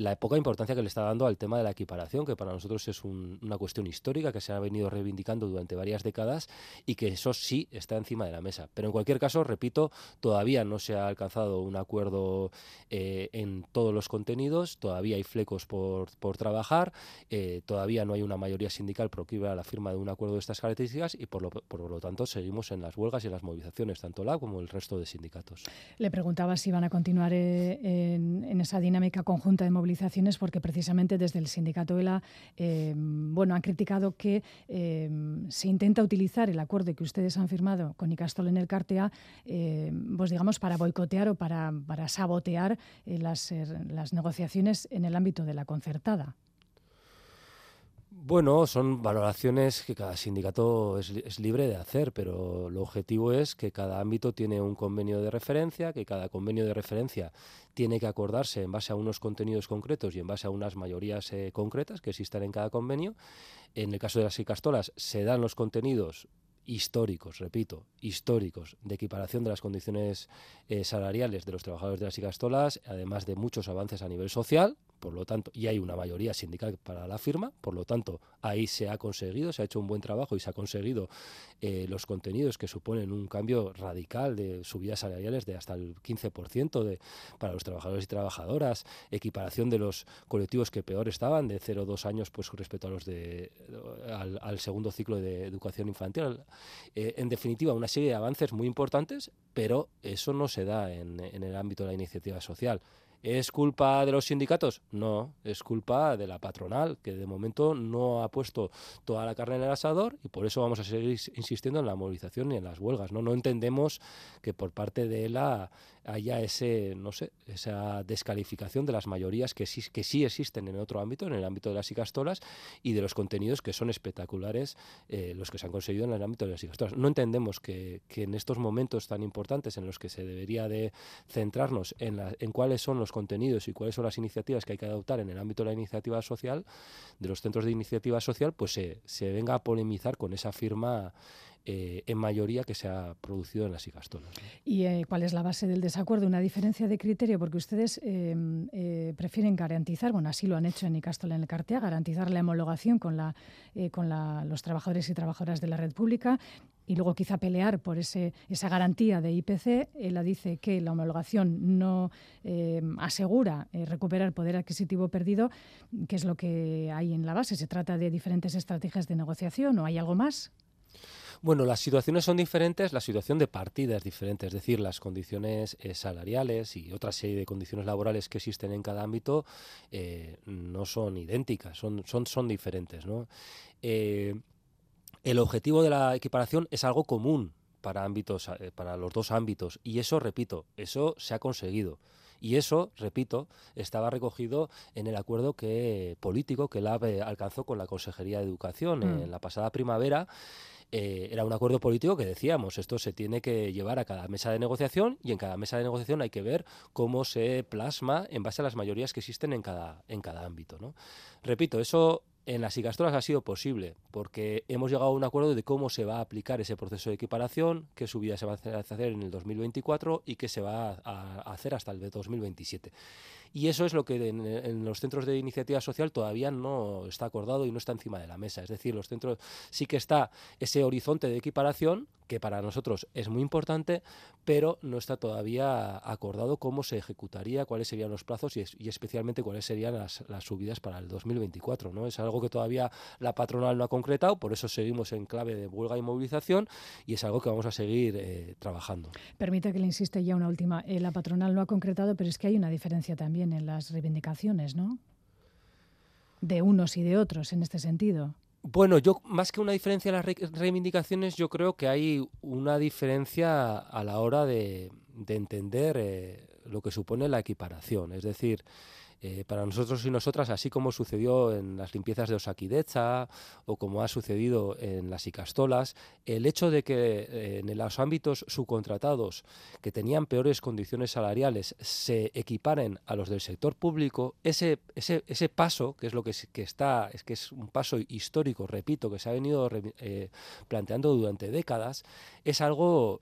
la poca importancia que le está dando al tema de la equiparación, que para nosotros es una cuestión histórica que se ha venido reivindicando durante varias décadas y que eso sí está encima de la mesa. Pero en cualquier caso, repito, todavía no se ha alcanzado un acuerdo eh, en todos los contenidos, todavía hay flecos por, trabajar, eh, todavía no hay una mayoría sindical proclive a la firma de un acuerdo de estas características y por lo, por lo tanto seguimos en las huelgas y en las movilizaciones, tanto la como el resto de sindicatos. Le preguntaba si van a continuar eh, en, en esa dinámica conjunta de movilización porque precisamente desde el sindicato ELA eh, bueno, han criticado que eh, se intenta utilizar el acuerdo que ustedes han firmado con Icastol en el Cartea eh, pues digamos, para boicotear o para, para sabotear las, las negociaciones en el ámbito de la concertada. Bueno, son valoraciones que cada sindicato es, libre de hacer, pero lo objetivo es que cada ámbito tiene un convenio de referencia, que cada convenio de referencia tiene que acordarse en base a unos contenidos concretos y en base a unas mayorías eh, concretas que existan en cada convenio. En el caso de las icastolas se dan los contenidos históricos, repito, históricos, de equiparación de las condiciones eh, salariales de los trabajadores de las icastolas, además de muchos avances a nivel social, por lo tanto, y hay una mayoría sindical para la firma, por lo tanto, ahí se ha conseguido, se ha hecho un buen trabajo y se ha conseguido eh, los contenidos que suponen un cambio radical de subidas salariales de hasta el 15% de, para los trabajadores y trabajadoras, equiparación de los colectivos que peor estaban, de 0 a 2 años pues respecto a los de al, segundo ciclo de educación infantil. Eh, en definitiva, una serie de avances muy importantes, pero eso no se da en el ámbito de la iniciativa social. ¿Es culpa de los sindicatos? No, es culpa de la patronal, que de momento no ha puesto toda la carne en el asador y por eso vamos a seguir insistiendo en la movilización y en las huelgas. No, no entendemos que por parte de la haya ese, no sé, esa descalificación de las mayorías que sí, que sí existen en otro ámbito, en el ámbito de las icastolas, y de los contenidos que son espectaculares eh, los que se han conseguido en el ámbito de las icastolas. No entendemos que, que, en estos momentos tan importantes en los que se debería de centrarnos en, la, en cuáles son los contenidos y cuáles son las iniciativas que hay que adoptar en el ámbito de la iniciativa social, de los centros de iniciativa social, pues se, se venga a polemizar con esa firma eh, en mayoría que se ha producido en las. ¿Y eh, cuál es la base del desacuerdo? ¿Una diferencia de criterio? Porque ustedes eh, prefieren garantizar, bueno, así lo han hecho en Icastola en el Cartea, garantizar la homologación con, la, los trabajadores y trabajadoras de la red pública y luego quizá pelear por ese, esa garantía de IPC. Ella dice que la homologación no asegura recuperar poder adquisitivo perdido, que es lo que hay en la base. ¿Se trata de diferentes estrategias de negociación o hay algo más? Bueno, las situaciones son diferentes, la situación de partida es diferente, es decir, las condiciones eh, salariales y otra serie de condiciones laborales que existen en cada ámbito eh, no son idénticas, son, son, son diferentes. ¿no? Eh, el objetivo de la equiparación es algo común para, ámbitos, para los dos ámbitos y eso, repito, eso se ha conseguido. Y eso, repito, estaba recogido en el acuerdo que político que la alcanzó con la Consejería de Educación mm. en la pasada primavera eh, era un acuerdo político que decíamos, esto se tiene que llevar a cada mesa de negociación y en cada mesa de negociación hay que ver cómo se plasma en base a las mayorías que existen en cada, en cada ámbito. ¿no? Repito, eso en las Igastolas ha sido posible porque hemos llegado a un acuerdo de cómo se va a aplicar ese proceso de equiparación, qué subida se va a hacer en el 2024 y qué se va a hacer hasta el 2027. Y eso es lo que en, los centros de iniciativa social todavía no está acordado y no está encima de la mesa. Es decir, los centros sí que está ese horizonte de equiparación, que para nosotros es muy importante, pero no está todavía acordado cómo se ejecutaría, cuáles serían los plazos y, especialmente cuáles serían las, subidas para el 2024. ¿no? Es algo que todavía la patronal no ha concretado, por eso seguimos en clave de huelga y movilización y es algo que vamos a seguir eh, trabajando. Permite que le insiste ya una última. Eh, la patronal no ha concretado, pero es que hay una diferencia también en las reivindicaciones, ¿no? De unos y de otros en este sentido. Bueno, yo más que una diferencia en las reivindicaciones, yo creo que hay una diferencia a la hora de, entender eh, lo que supone la equiparación. Es decir, eh, para nosotros y nosotras, así como sucedió en las limpiezas de Osakidecha o como ha sucedido en las Icastolas, el hecho de que eh, en los ámbitos subcontratados que tenían peores condiciones salariales se equiparen a los del sector público, ese, ese, ese paso, que es lo que, que, está, es que es un paso histórico, repito, que se ha venido eh, planteando durante décadas, es algo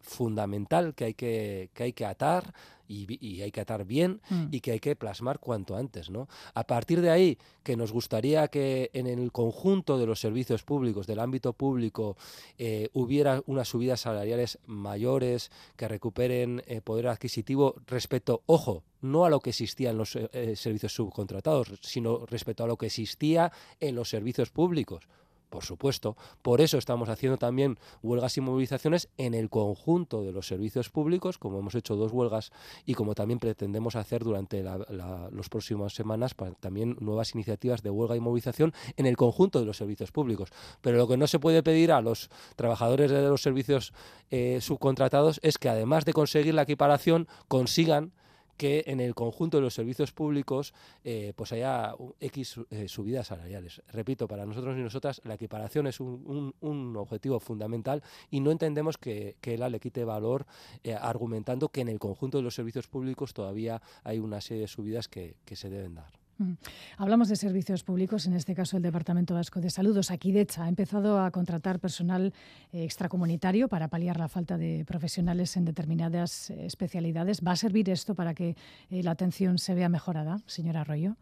fundamental que hay que, que hay que atar y, hay que atar bien mm. y que hay que plasmar cuanto antes. ¿no? A partir de ahí, que nos gustaría que en el conjunto de los servicios públicos, del ámbito público, eh, hubiera unas subidas salariales mayores que recuperen eh, poder adquisitivo respecto, ojo, no a lo que existía en los eh, servicios subcontratados, sino respecto a lo que existía en los servicios públicos por supuesto. Por eso estamos haciendo también huelgas y movilizaciones en el conjunto de los servicios públicos, como hemos hecho dos huelgas y como también pretendemos hacer durante las próximas semanas también nuevas iniciativas de huelga y movilización en el conjunto de los servicios públicos. Pero lo que no se puede pedir a los trabajadores de los servicios eh, subcontratados es que además de conseguir la equiparación consigan que en el conjunto de los servicios públicos eh, pues haya X eh, subidas salariales. Repito, para nosotros y nosotras la equiparación es un, objetivo fundamental y no entendemos que, que le quite valor eh, argumentando que en el conjunto de los servicios públicos todavía hay una serie de subidas que se deben dar. Mm. Hablamos de servicios públicos, en este caso el Departamento Vasco de Salud. Osakidecha ha empezado a contratar personal eh, extracomunitario para paliar la falta de profesionales en determinadas eh, especialidades. ¿Va a servir esto para que eh, la atención se vea mejorada, señora Arroyo?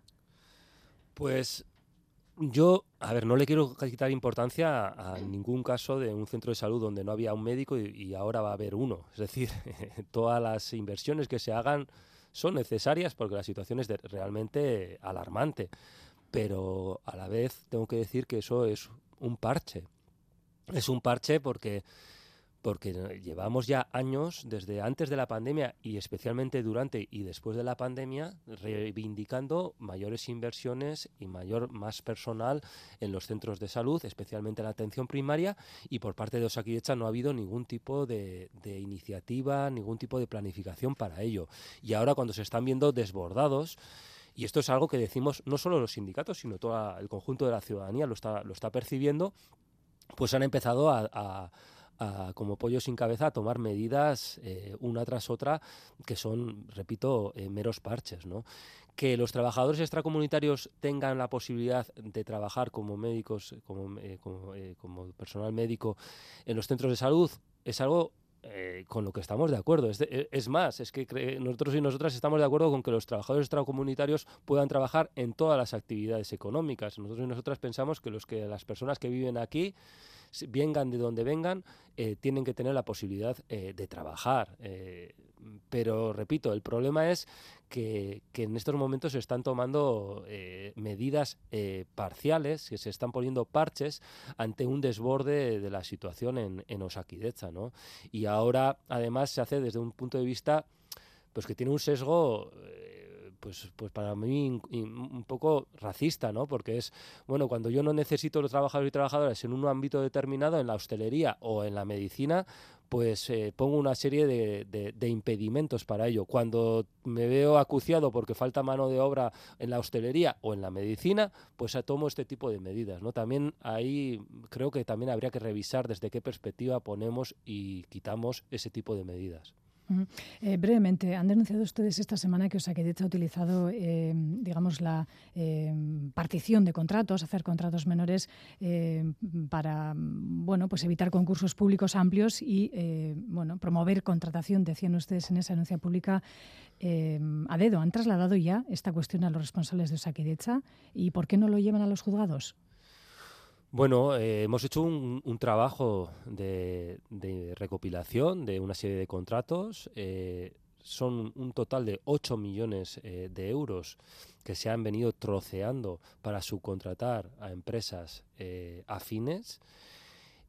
Pues yo, a ver, no le quiero quitar importancia a, ningún caso de un centro de salud donde no había un médico y, y ahora va a haber uno. Es decir, [LAUGHS] todas las inversiones que se hagan son necesarias porque la situación es realmente alarmante. Pero a la vez tengo que decir que eso es un parche. Es un parche porque porque llevamos ya años, desde antes de la pandemia y especialmente durante y después de la pandemia, reivindicando mayores inversiones y mayor más personal en los centros de salud, especialmente en la atención primaria, y por parte de Osakidecha no ha habido ningún tipo de, iniciativa, ningún tipo de planificación para ello. Y ahora cuando se están viendo desbordados, y esto es algo que decimos no solo los sindicatos, sino todo el conjunto de la ciudadanía lo está, lo está percibiendo, pues han empezado a como pollo sin cabeza, a tomar medidas eh, una tras otra que son, repito, eh, meros parches, ¿no? Que los trabajadores extracomunitarios tengan la posibilidad de trabajar como médicos, como, eh, como, personal médico en los centros de salud, es algo con lo que estamos de acuerdo. Es, es más, es que nosotros y nosotras estamos de acuerdo con que los trabajadores extracomunitarios puedan trabajar en todas las actividades económicas. Nosotros y nosotras pensamos que, los que las personas que viven aquí vengan de donde vengan, eh, tienen que tener la posibilidad eh, de trabajar. Eh, pero repito, el problema es que, en estos momentos se están tomando medidas parciales, que se están poniendo parches ante un desborde de la situación en, en Osakidecha. Y ahora, además, se hace desde un punto de vista pues que tiene un sesgo pues, pues para mí un poco racista, ¿no? Porque es, bueno, cuando yo no necesito los trabajadores y trabajadoras en un ámbito determinado, en la hostelería o en la medicina, pues eh, pongo una serie de, impedimentos para ello. Cuando me veo acuciado porque falta mano de obra en la hostelería o en la medicina, pues tomo este tipo de medidas. ¿no? También ahí creo que también habría que revisar desde qué perspectiva ponemos y quitamos ese tipo de medidas. Eh, brevemente, han denunciado ustedes esta semana que Osakidecha ha utilizado, eh, digamos, la eh, partición de contratos, hacer contratos menores para, bueno, pues evitar concursos públicos amplios y, bueno, promover contratación, decían ustedes en esa denuncia pública a dedo. ¿Han trasladado ya esta cuestión a los responsables de Osakidecha y por qué no lo llevan a los juzgados? Bueno, eh, hemos hecho un, trabajo de, recopilación de una serie de contratos. Eh, son un total de 8 millones eh, de euros que se han venido troceando para subcontratar a empresas afines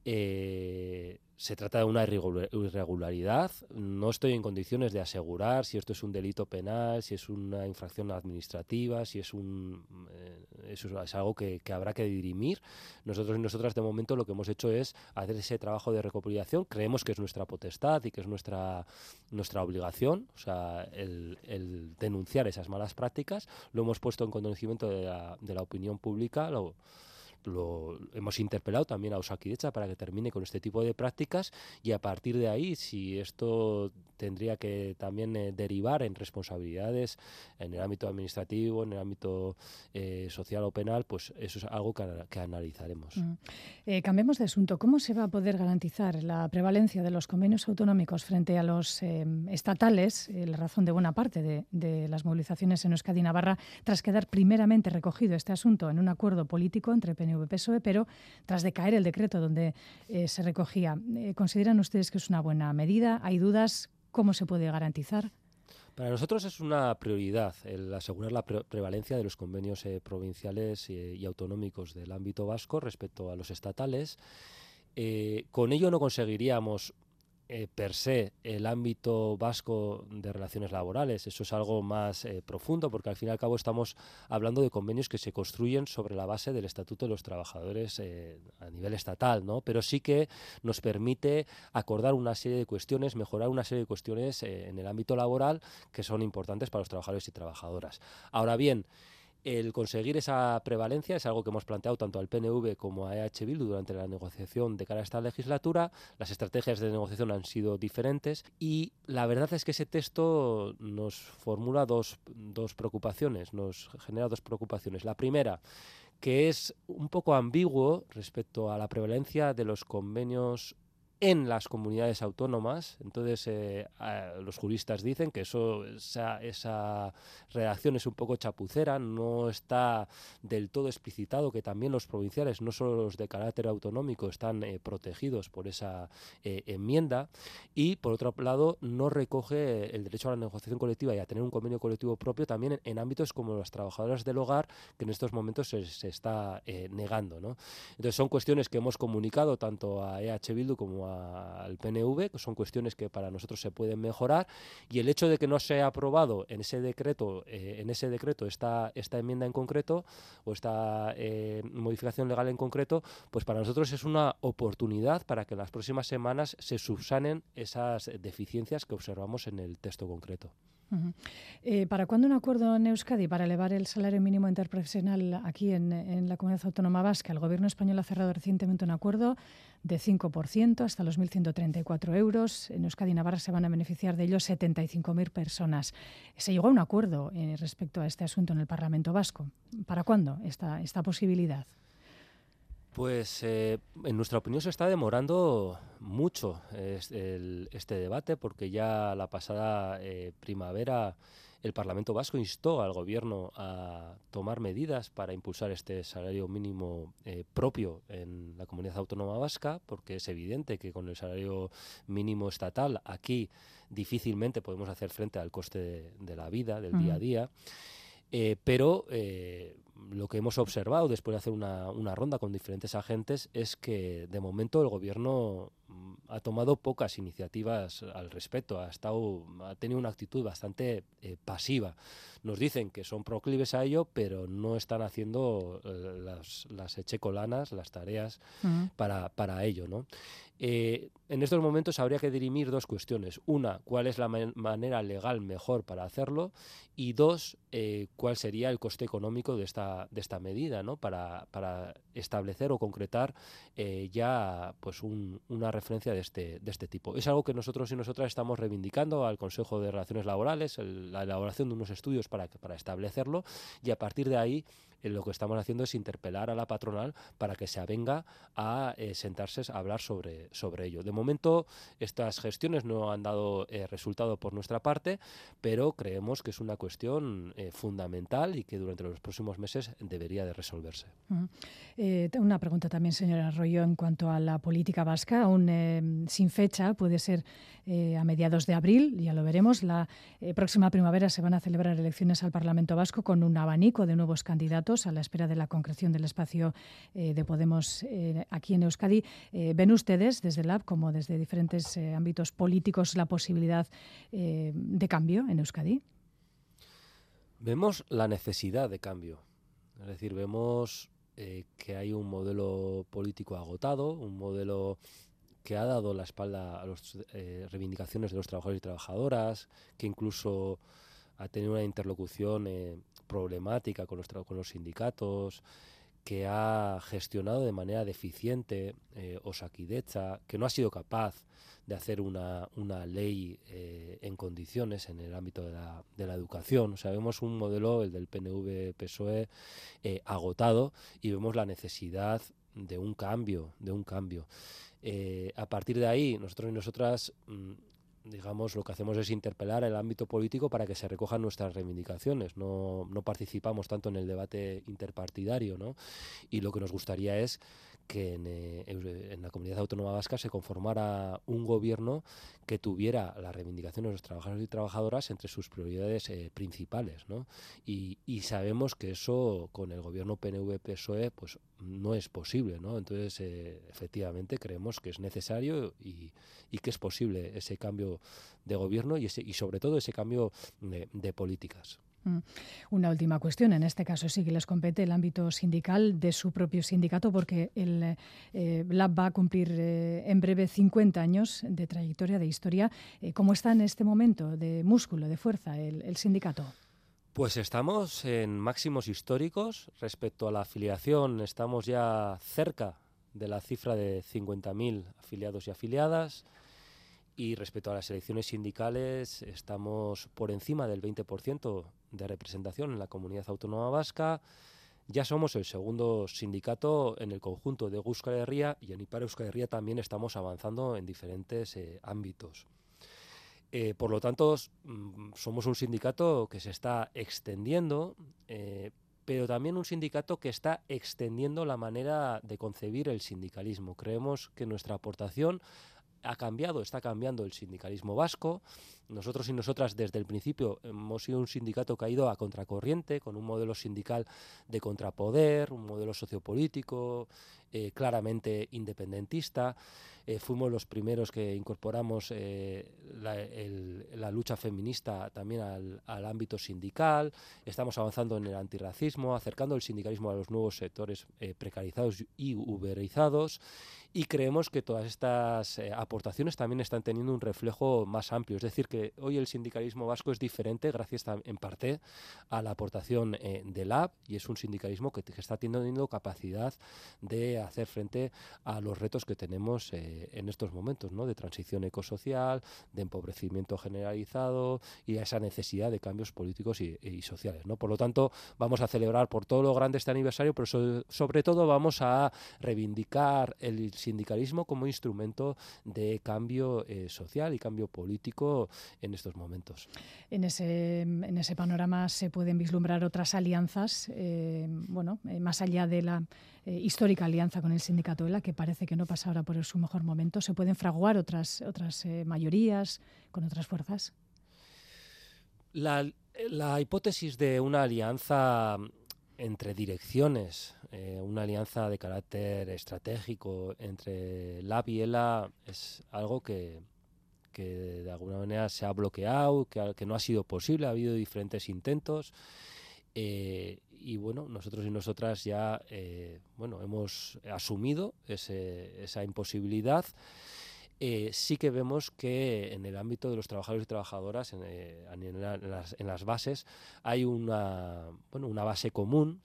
se trata de una irregularidad. No estoy en condiciones de asegurar si esto es un delito penal, si es una infracción administrativa, si es un eh, eso es algo que, habrá que dirimir. Nosotros y nosotras de momento lo que hemos hecho es hacer ese trabajo de recopilación. Creemos que es nuestra potestad y que es nuestra nuestra obligación, o sea, el, denunciar esas malas prácticas. Lo hemos puesto en conocimiento de la, de la opinión pública. Lo, lo hemos interpelado también a Osakidecha para que termine con este tipo de prácticas y a partir de ahí, si esto tendría que también eh, derivar en responsabilidades en el ámbito administrativo, en el ámbito eh, social o penal, pues eso es algo que, analizaremos. Mm. Eh, cambiemos de asunto. ¿Cómo se va a poder garantizar la prevalencia de los convenios autonómicos frente a los estatales, la razón de buena parte de, de las movilizaciones en Euskadi y Navarra, tras quedar primeramente recogido este asunto en un acuerdo político entre PNV PSOE, pero tras decaer el decreto donde eh, se recogía, eh, ¿consideran ustedes que es una buena medida? ¿Hay dudas? ¿Cómo se puede garantizar? Para nosotros es una prioridad el asegurar la prevalencia de los convenios eh, provinciales y autonómicos del ámbito vasco respecto a los estatales. con ello no conseguiríamos eh, per se el ámbito vasco de relaciones laborales. Eso es algo más eh, profundo porque al fin y al cabo estamos hablando de convenios que se construyen sobre la base del Estatuto de los Trabajadores eh, a nivel estatal, ¿no? Pero sí que nos permite acordar una serie de cuestiones, mejorar una serie de cuestiones en el ámbito laboral que son importantes para los trabajadores y trabajadoras. Ahora bien, el conseguir esa prevalencia es algo que hemos planteado tanto al PNV como a EH Bildu durante la negociación de cara a esta legislatura. Las estrategias de negociación han sido diferentes y la verdad es que ese texto nos formula dos, dos preocupaciones, nos genera dos preocupaciones. La primera, que es un poco ambiguo respecto a la prevalencia de los convenios en las comunidades autónomas. Entonces, eh, los juristas dicen que eso, esa, esa, redacción es un poco chapucera, no está del todo explicitado que también los provinciales, no solo los de carácter autonómico, están eh, protegidos por esa eh, enmienda. Y, por otro lado, no recoge el derecho a la negociación colectiva y a tener un convenio colectivo propio también en, ámbitos como las trabajadoras del hogar, que en estos momentos se, se está negando. ¿no? Entonces, son cuestiones que hemos comunicado tanto a EH Bildu como a al PNV, que son cuestiones que para nosotros se pueden mejorar, y el hecho de que no se haya aprobado en ese decreto, eh, en ese decreto esta, esta enmienda en concreto, o esta eh, modificación legal en concreto, pues para nosotros es una oportunidad para que en las próximas semanas se subsanen esas deficiencias que observamos en el texto concreto. Eh, ¿Para cuándo un acuerdo en Euskadi para elevar el salario mínimo interprofesional aquí en, la comunidad autónoma vasca? El gobierno español ha cerrado recientemente un acuerdo de 5% hasta los 1.134 euros. En Euskadi y Navarra se van a beneficiar de ellos 75.000 personas. Se llegó a un acuerdo eh, respecto a este asunto en el Parlamento vasco. ¿Para cuándo esta, esta posibilidad? Pues eh, en nuestra opinión se está demorando mucho este debate porque ya la pasada eh, primavera el Parlamento Vasco instó al Gobierno a tomar medidas para impulsar este salario mínimo eh, propio en la comunidad autónoma vasca porque es evidente que con el salario mínimo estatal aquí difícilmente podemos hacer frente al coste de, la vida, del día a día. pero lo que hemos observado después de hacer una, una, ronda con diferentes agentes es que de momento el gobierno ha tomado pocas iniciativas al respecto, ha, estado, ha tenido una actitud bastante eh, pasiva. Nos dicen que son proclives a ello, pero no están haciendo eh, las, las echecolanas, las tareas para, para ello. ¿no? Eh, en estos momentos habría que dirimir dos cuestiones. Una, cuál es la manera legal mejor para hacerlo y dos, cuál sería el coste económico de esta, de esta medida ¿no? para, para establecer o concretar ya pues una referencia de este, de este tipo. Es algo que nosotros y nosotras estamos reivindicando al Consejo de Relaciones Laborales, la elaboración de unos estudios para, para establecerlo y a partir de ahí lo que estamos haciendo es interpelar a la patronal para que se avenga a eh, sentarse a hablar sobre, sobre ello. De momento, estas gestiones no han dado eh, resultado por nuestra parte, pero creemos que es una cuestión fundamental y que durante los próximos meses debería de resolverse. una pregunta también, señora Arroyo, en cuanto a la política vasca, aún sin fecha, puede ser a mediados de abril, ya lo veremos. La próxima primavera se van a celebrar elecciones al Parlamento Vasco con un abanico de nuevos candidatos a la espera de la concreción del espacio eh, de Podemos eh, aquí en Euskadi. Eh, ¿Ven ustedes desde el LAB, como desde diferentes ámbitos políticos, la posibilidad de cambio en Euskadi? Vemos la necesidad de cambio. Es decir, vemos que hay un modelo político agotado, un modelo que ha dado la espalda a las reivindicaciones de los trabajadores y trabajadoras, que incluso ha tenido una interlocución problemática con los, con los sindicatos, que ha gestionado de manera deficiente eh, Osakidecha, que no ha sido capaz de hacer una, una ley eh, en condiciones en el ámbito de la, de la educación. O sea, vemos un modelo, el del PNV-PSOE, eh, agotado y vemos la necesidad de un cambio, de un cambio. Eh, a partir de ahí, nosotros y nosotras mm, digamos, lo que hacemos es interpelar el ámbito político para que se recojan nuestras reivindicaciones. No, no participamos tanto en el debate interpartidario, ¿no? Y lo que nos gustaría es que eh, en, la comunidad autónoma vasca se conformara un gobierno que tuviera las reivindicaciones de los trabajadores y trabajadoras entre sus prioridades eh, principales. ¿no? Y, sabemos que eso con el gobierno PNV-PSOE pues, no es posible. ¿no? Entonces, eh, efectivamente, creemos que es necesario y, que es posible ese cambio de gobierno y, ese, y sobre todo ese cambio de políticas. Mm. Una última cuestión, en este caso sí que les compete el ámbito sindical de su propio sindicato, porque el eh, va a cumplir eh, en breve 50 años de trayectoria, de historia. Eh, ¿Cómo está en este momento de músculo, de fuerza, el, sindicato? Pues estamos en máximos históricos respecto a la afiliación. Estamos ya cerca de la cifra de 50.000 afiliados y afiliadas y respecto a las elecciones sindicales estamos por encima del 20% de representación en la comunidad autónoma vasca. Ya somos el segundo sindicato en el conjunto de Euskal Herria y en Ipar Euskal Herria también estamos avanzando en diferentes eh, ámbitos. Eh, por lo tanto, mm, somos un sindicato que se está extendiendo, eh, pero también un sindicato que está extendiendo la manera de concebir el sindicalismo. Creemos que nuestra aportación ha cambiado, está cambiando el sindicalismo vasco. Nosotros y nosotras desde el principio hemos sido un sindicato ido a contracorriente, con un modelo sindical de contrapoder, un modelo sociopolítico eh, claramente independentista. Eh, fuimos los primeros que incorporamos eh, la, lucha feminista también al, al, ámbito sindical. Estamos avanzando en el antirracismo, acercando el sindicalismo a los nuevos sectores precarizados y uberizados y creemos que todas estas eh, aportaciones también están teniendo un reflejo más amplio. Es decir, que hoy el sindicalismo vasco es diferente gracias en parte a la aportación eh, del AB y es un sindicalismo que, está teniendo capacidad de hacer frente a los retos que tenemos eh, en estos momentos, ¿no? de transición ecosocial, de empobrecimiento generalizado y a esa necesidad de cambios políticos y, sociales. ¿no? Por lo tanto, vamos a celebrar por todo lo grande este aniversario, pero sobre todo vamos a reivindicar el sindicalismo como instrumento de cambio eh, social y cambio político en estos momentos. En ese, en ese panorama se pueden vislumbrar otras alianzas, eh, bueno, eh, más allá de la histórica alianza con el sindicato ELA, que parece que no pasa ahora por su mejor momento. ¿Se pueden fraguar otras, otras mayorías con otras fuerzas? La, la hipótesis de una alianza entre direcciones, eh, una alianza de carácter estratégico entre LAB y ELA es algo que, de alguna manera se ha bloqueado, que, que, no ha sido posible, ha habido diferentes intentos. Eh, y bueno, nosotros y nosotras ya eh, bueno, hemos asumido esa imposibilidad. Eh, sí que vemos que en el ámbito de los trabajadores y trabajadoras, eh, en, las, bases, hay una, bueno, una base común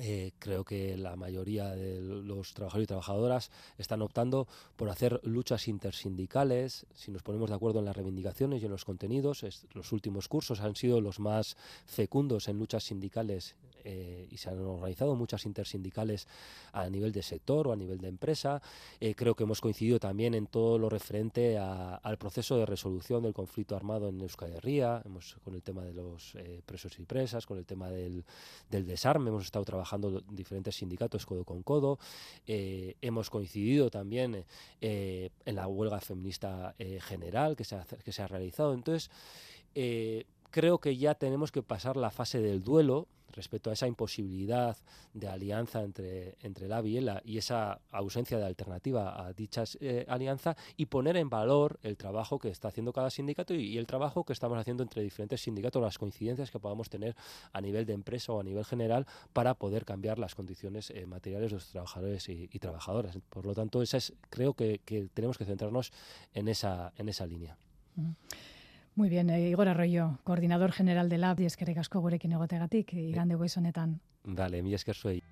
eh, creo que la mayoría de los trabajadores y trabajadoras están optando por hacer luchas intersindicales. Si nos ponemos de acuerdo en las reivindicaciones y en los contenidos, los últimos cursos han sido los más fecundos en luchas sindicales eh, y se han organizado muchas intersindicales a nivel de sector o a nivel de empresa. Eh, creo que hemos coincidido también en todo lo referente al proceso de resolución del conflicto armado en Euskadi Herria, hemos con el tema de los presos y presas, con el tema del, del desarme, hemos estado trabajando diferentes sindicatos codo con codo. Eh, hemos coincidido también eh, en la huelga feminista eh, general que se ha realizado. Entonces, creo que ya tenemos que pasar la fase del duelo respecto a esa imposibilidad de alianza entre, entre la Biela y esa ausencia de alternativa a dicha eh, alianza y poner en valor el trabajo que está haciendo cada sindicato y, el trabajo que estamos haciendo entre diferentes sindicatos, las coincidencias que podamos tener a nivel de empresa o a nivel general para poder cambiar las condiciones eh, materiales de los trabajadores y, trabajadoras. Por lo tanto, esa es, creo que, tenemos que centrarnos en esa, en esa línea. Muy bien, eh, Igor Arroyo, coordinador general de LAB, y eskerrik asko gurekin egotegatik, igande goiz honetan. Dale, mi esker zuei.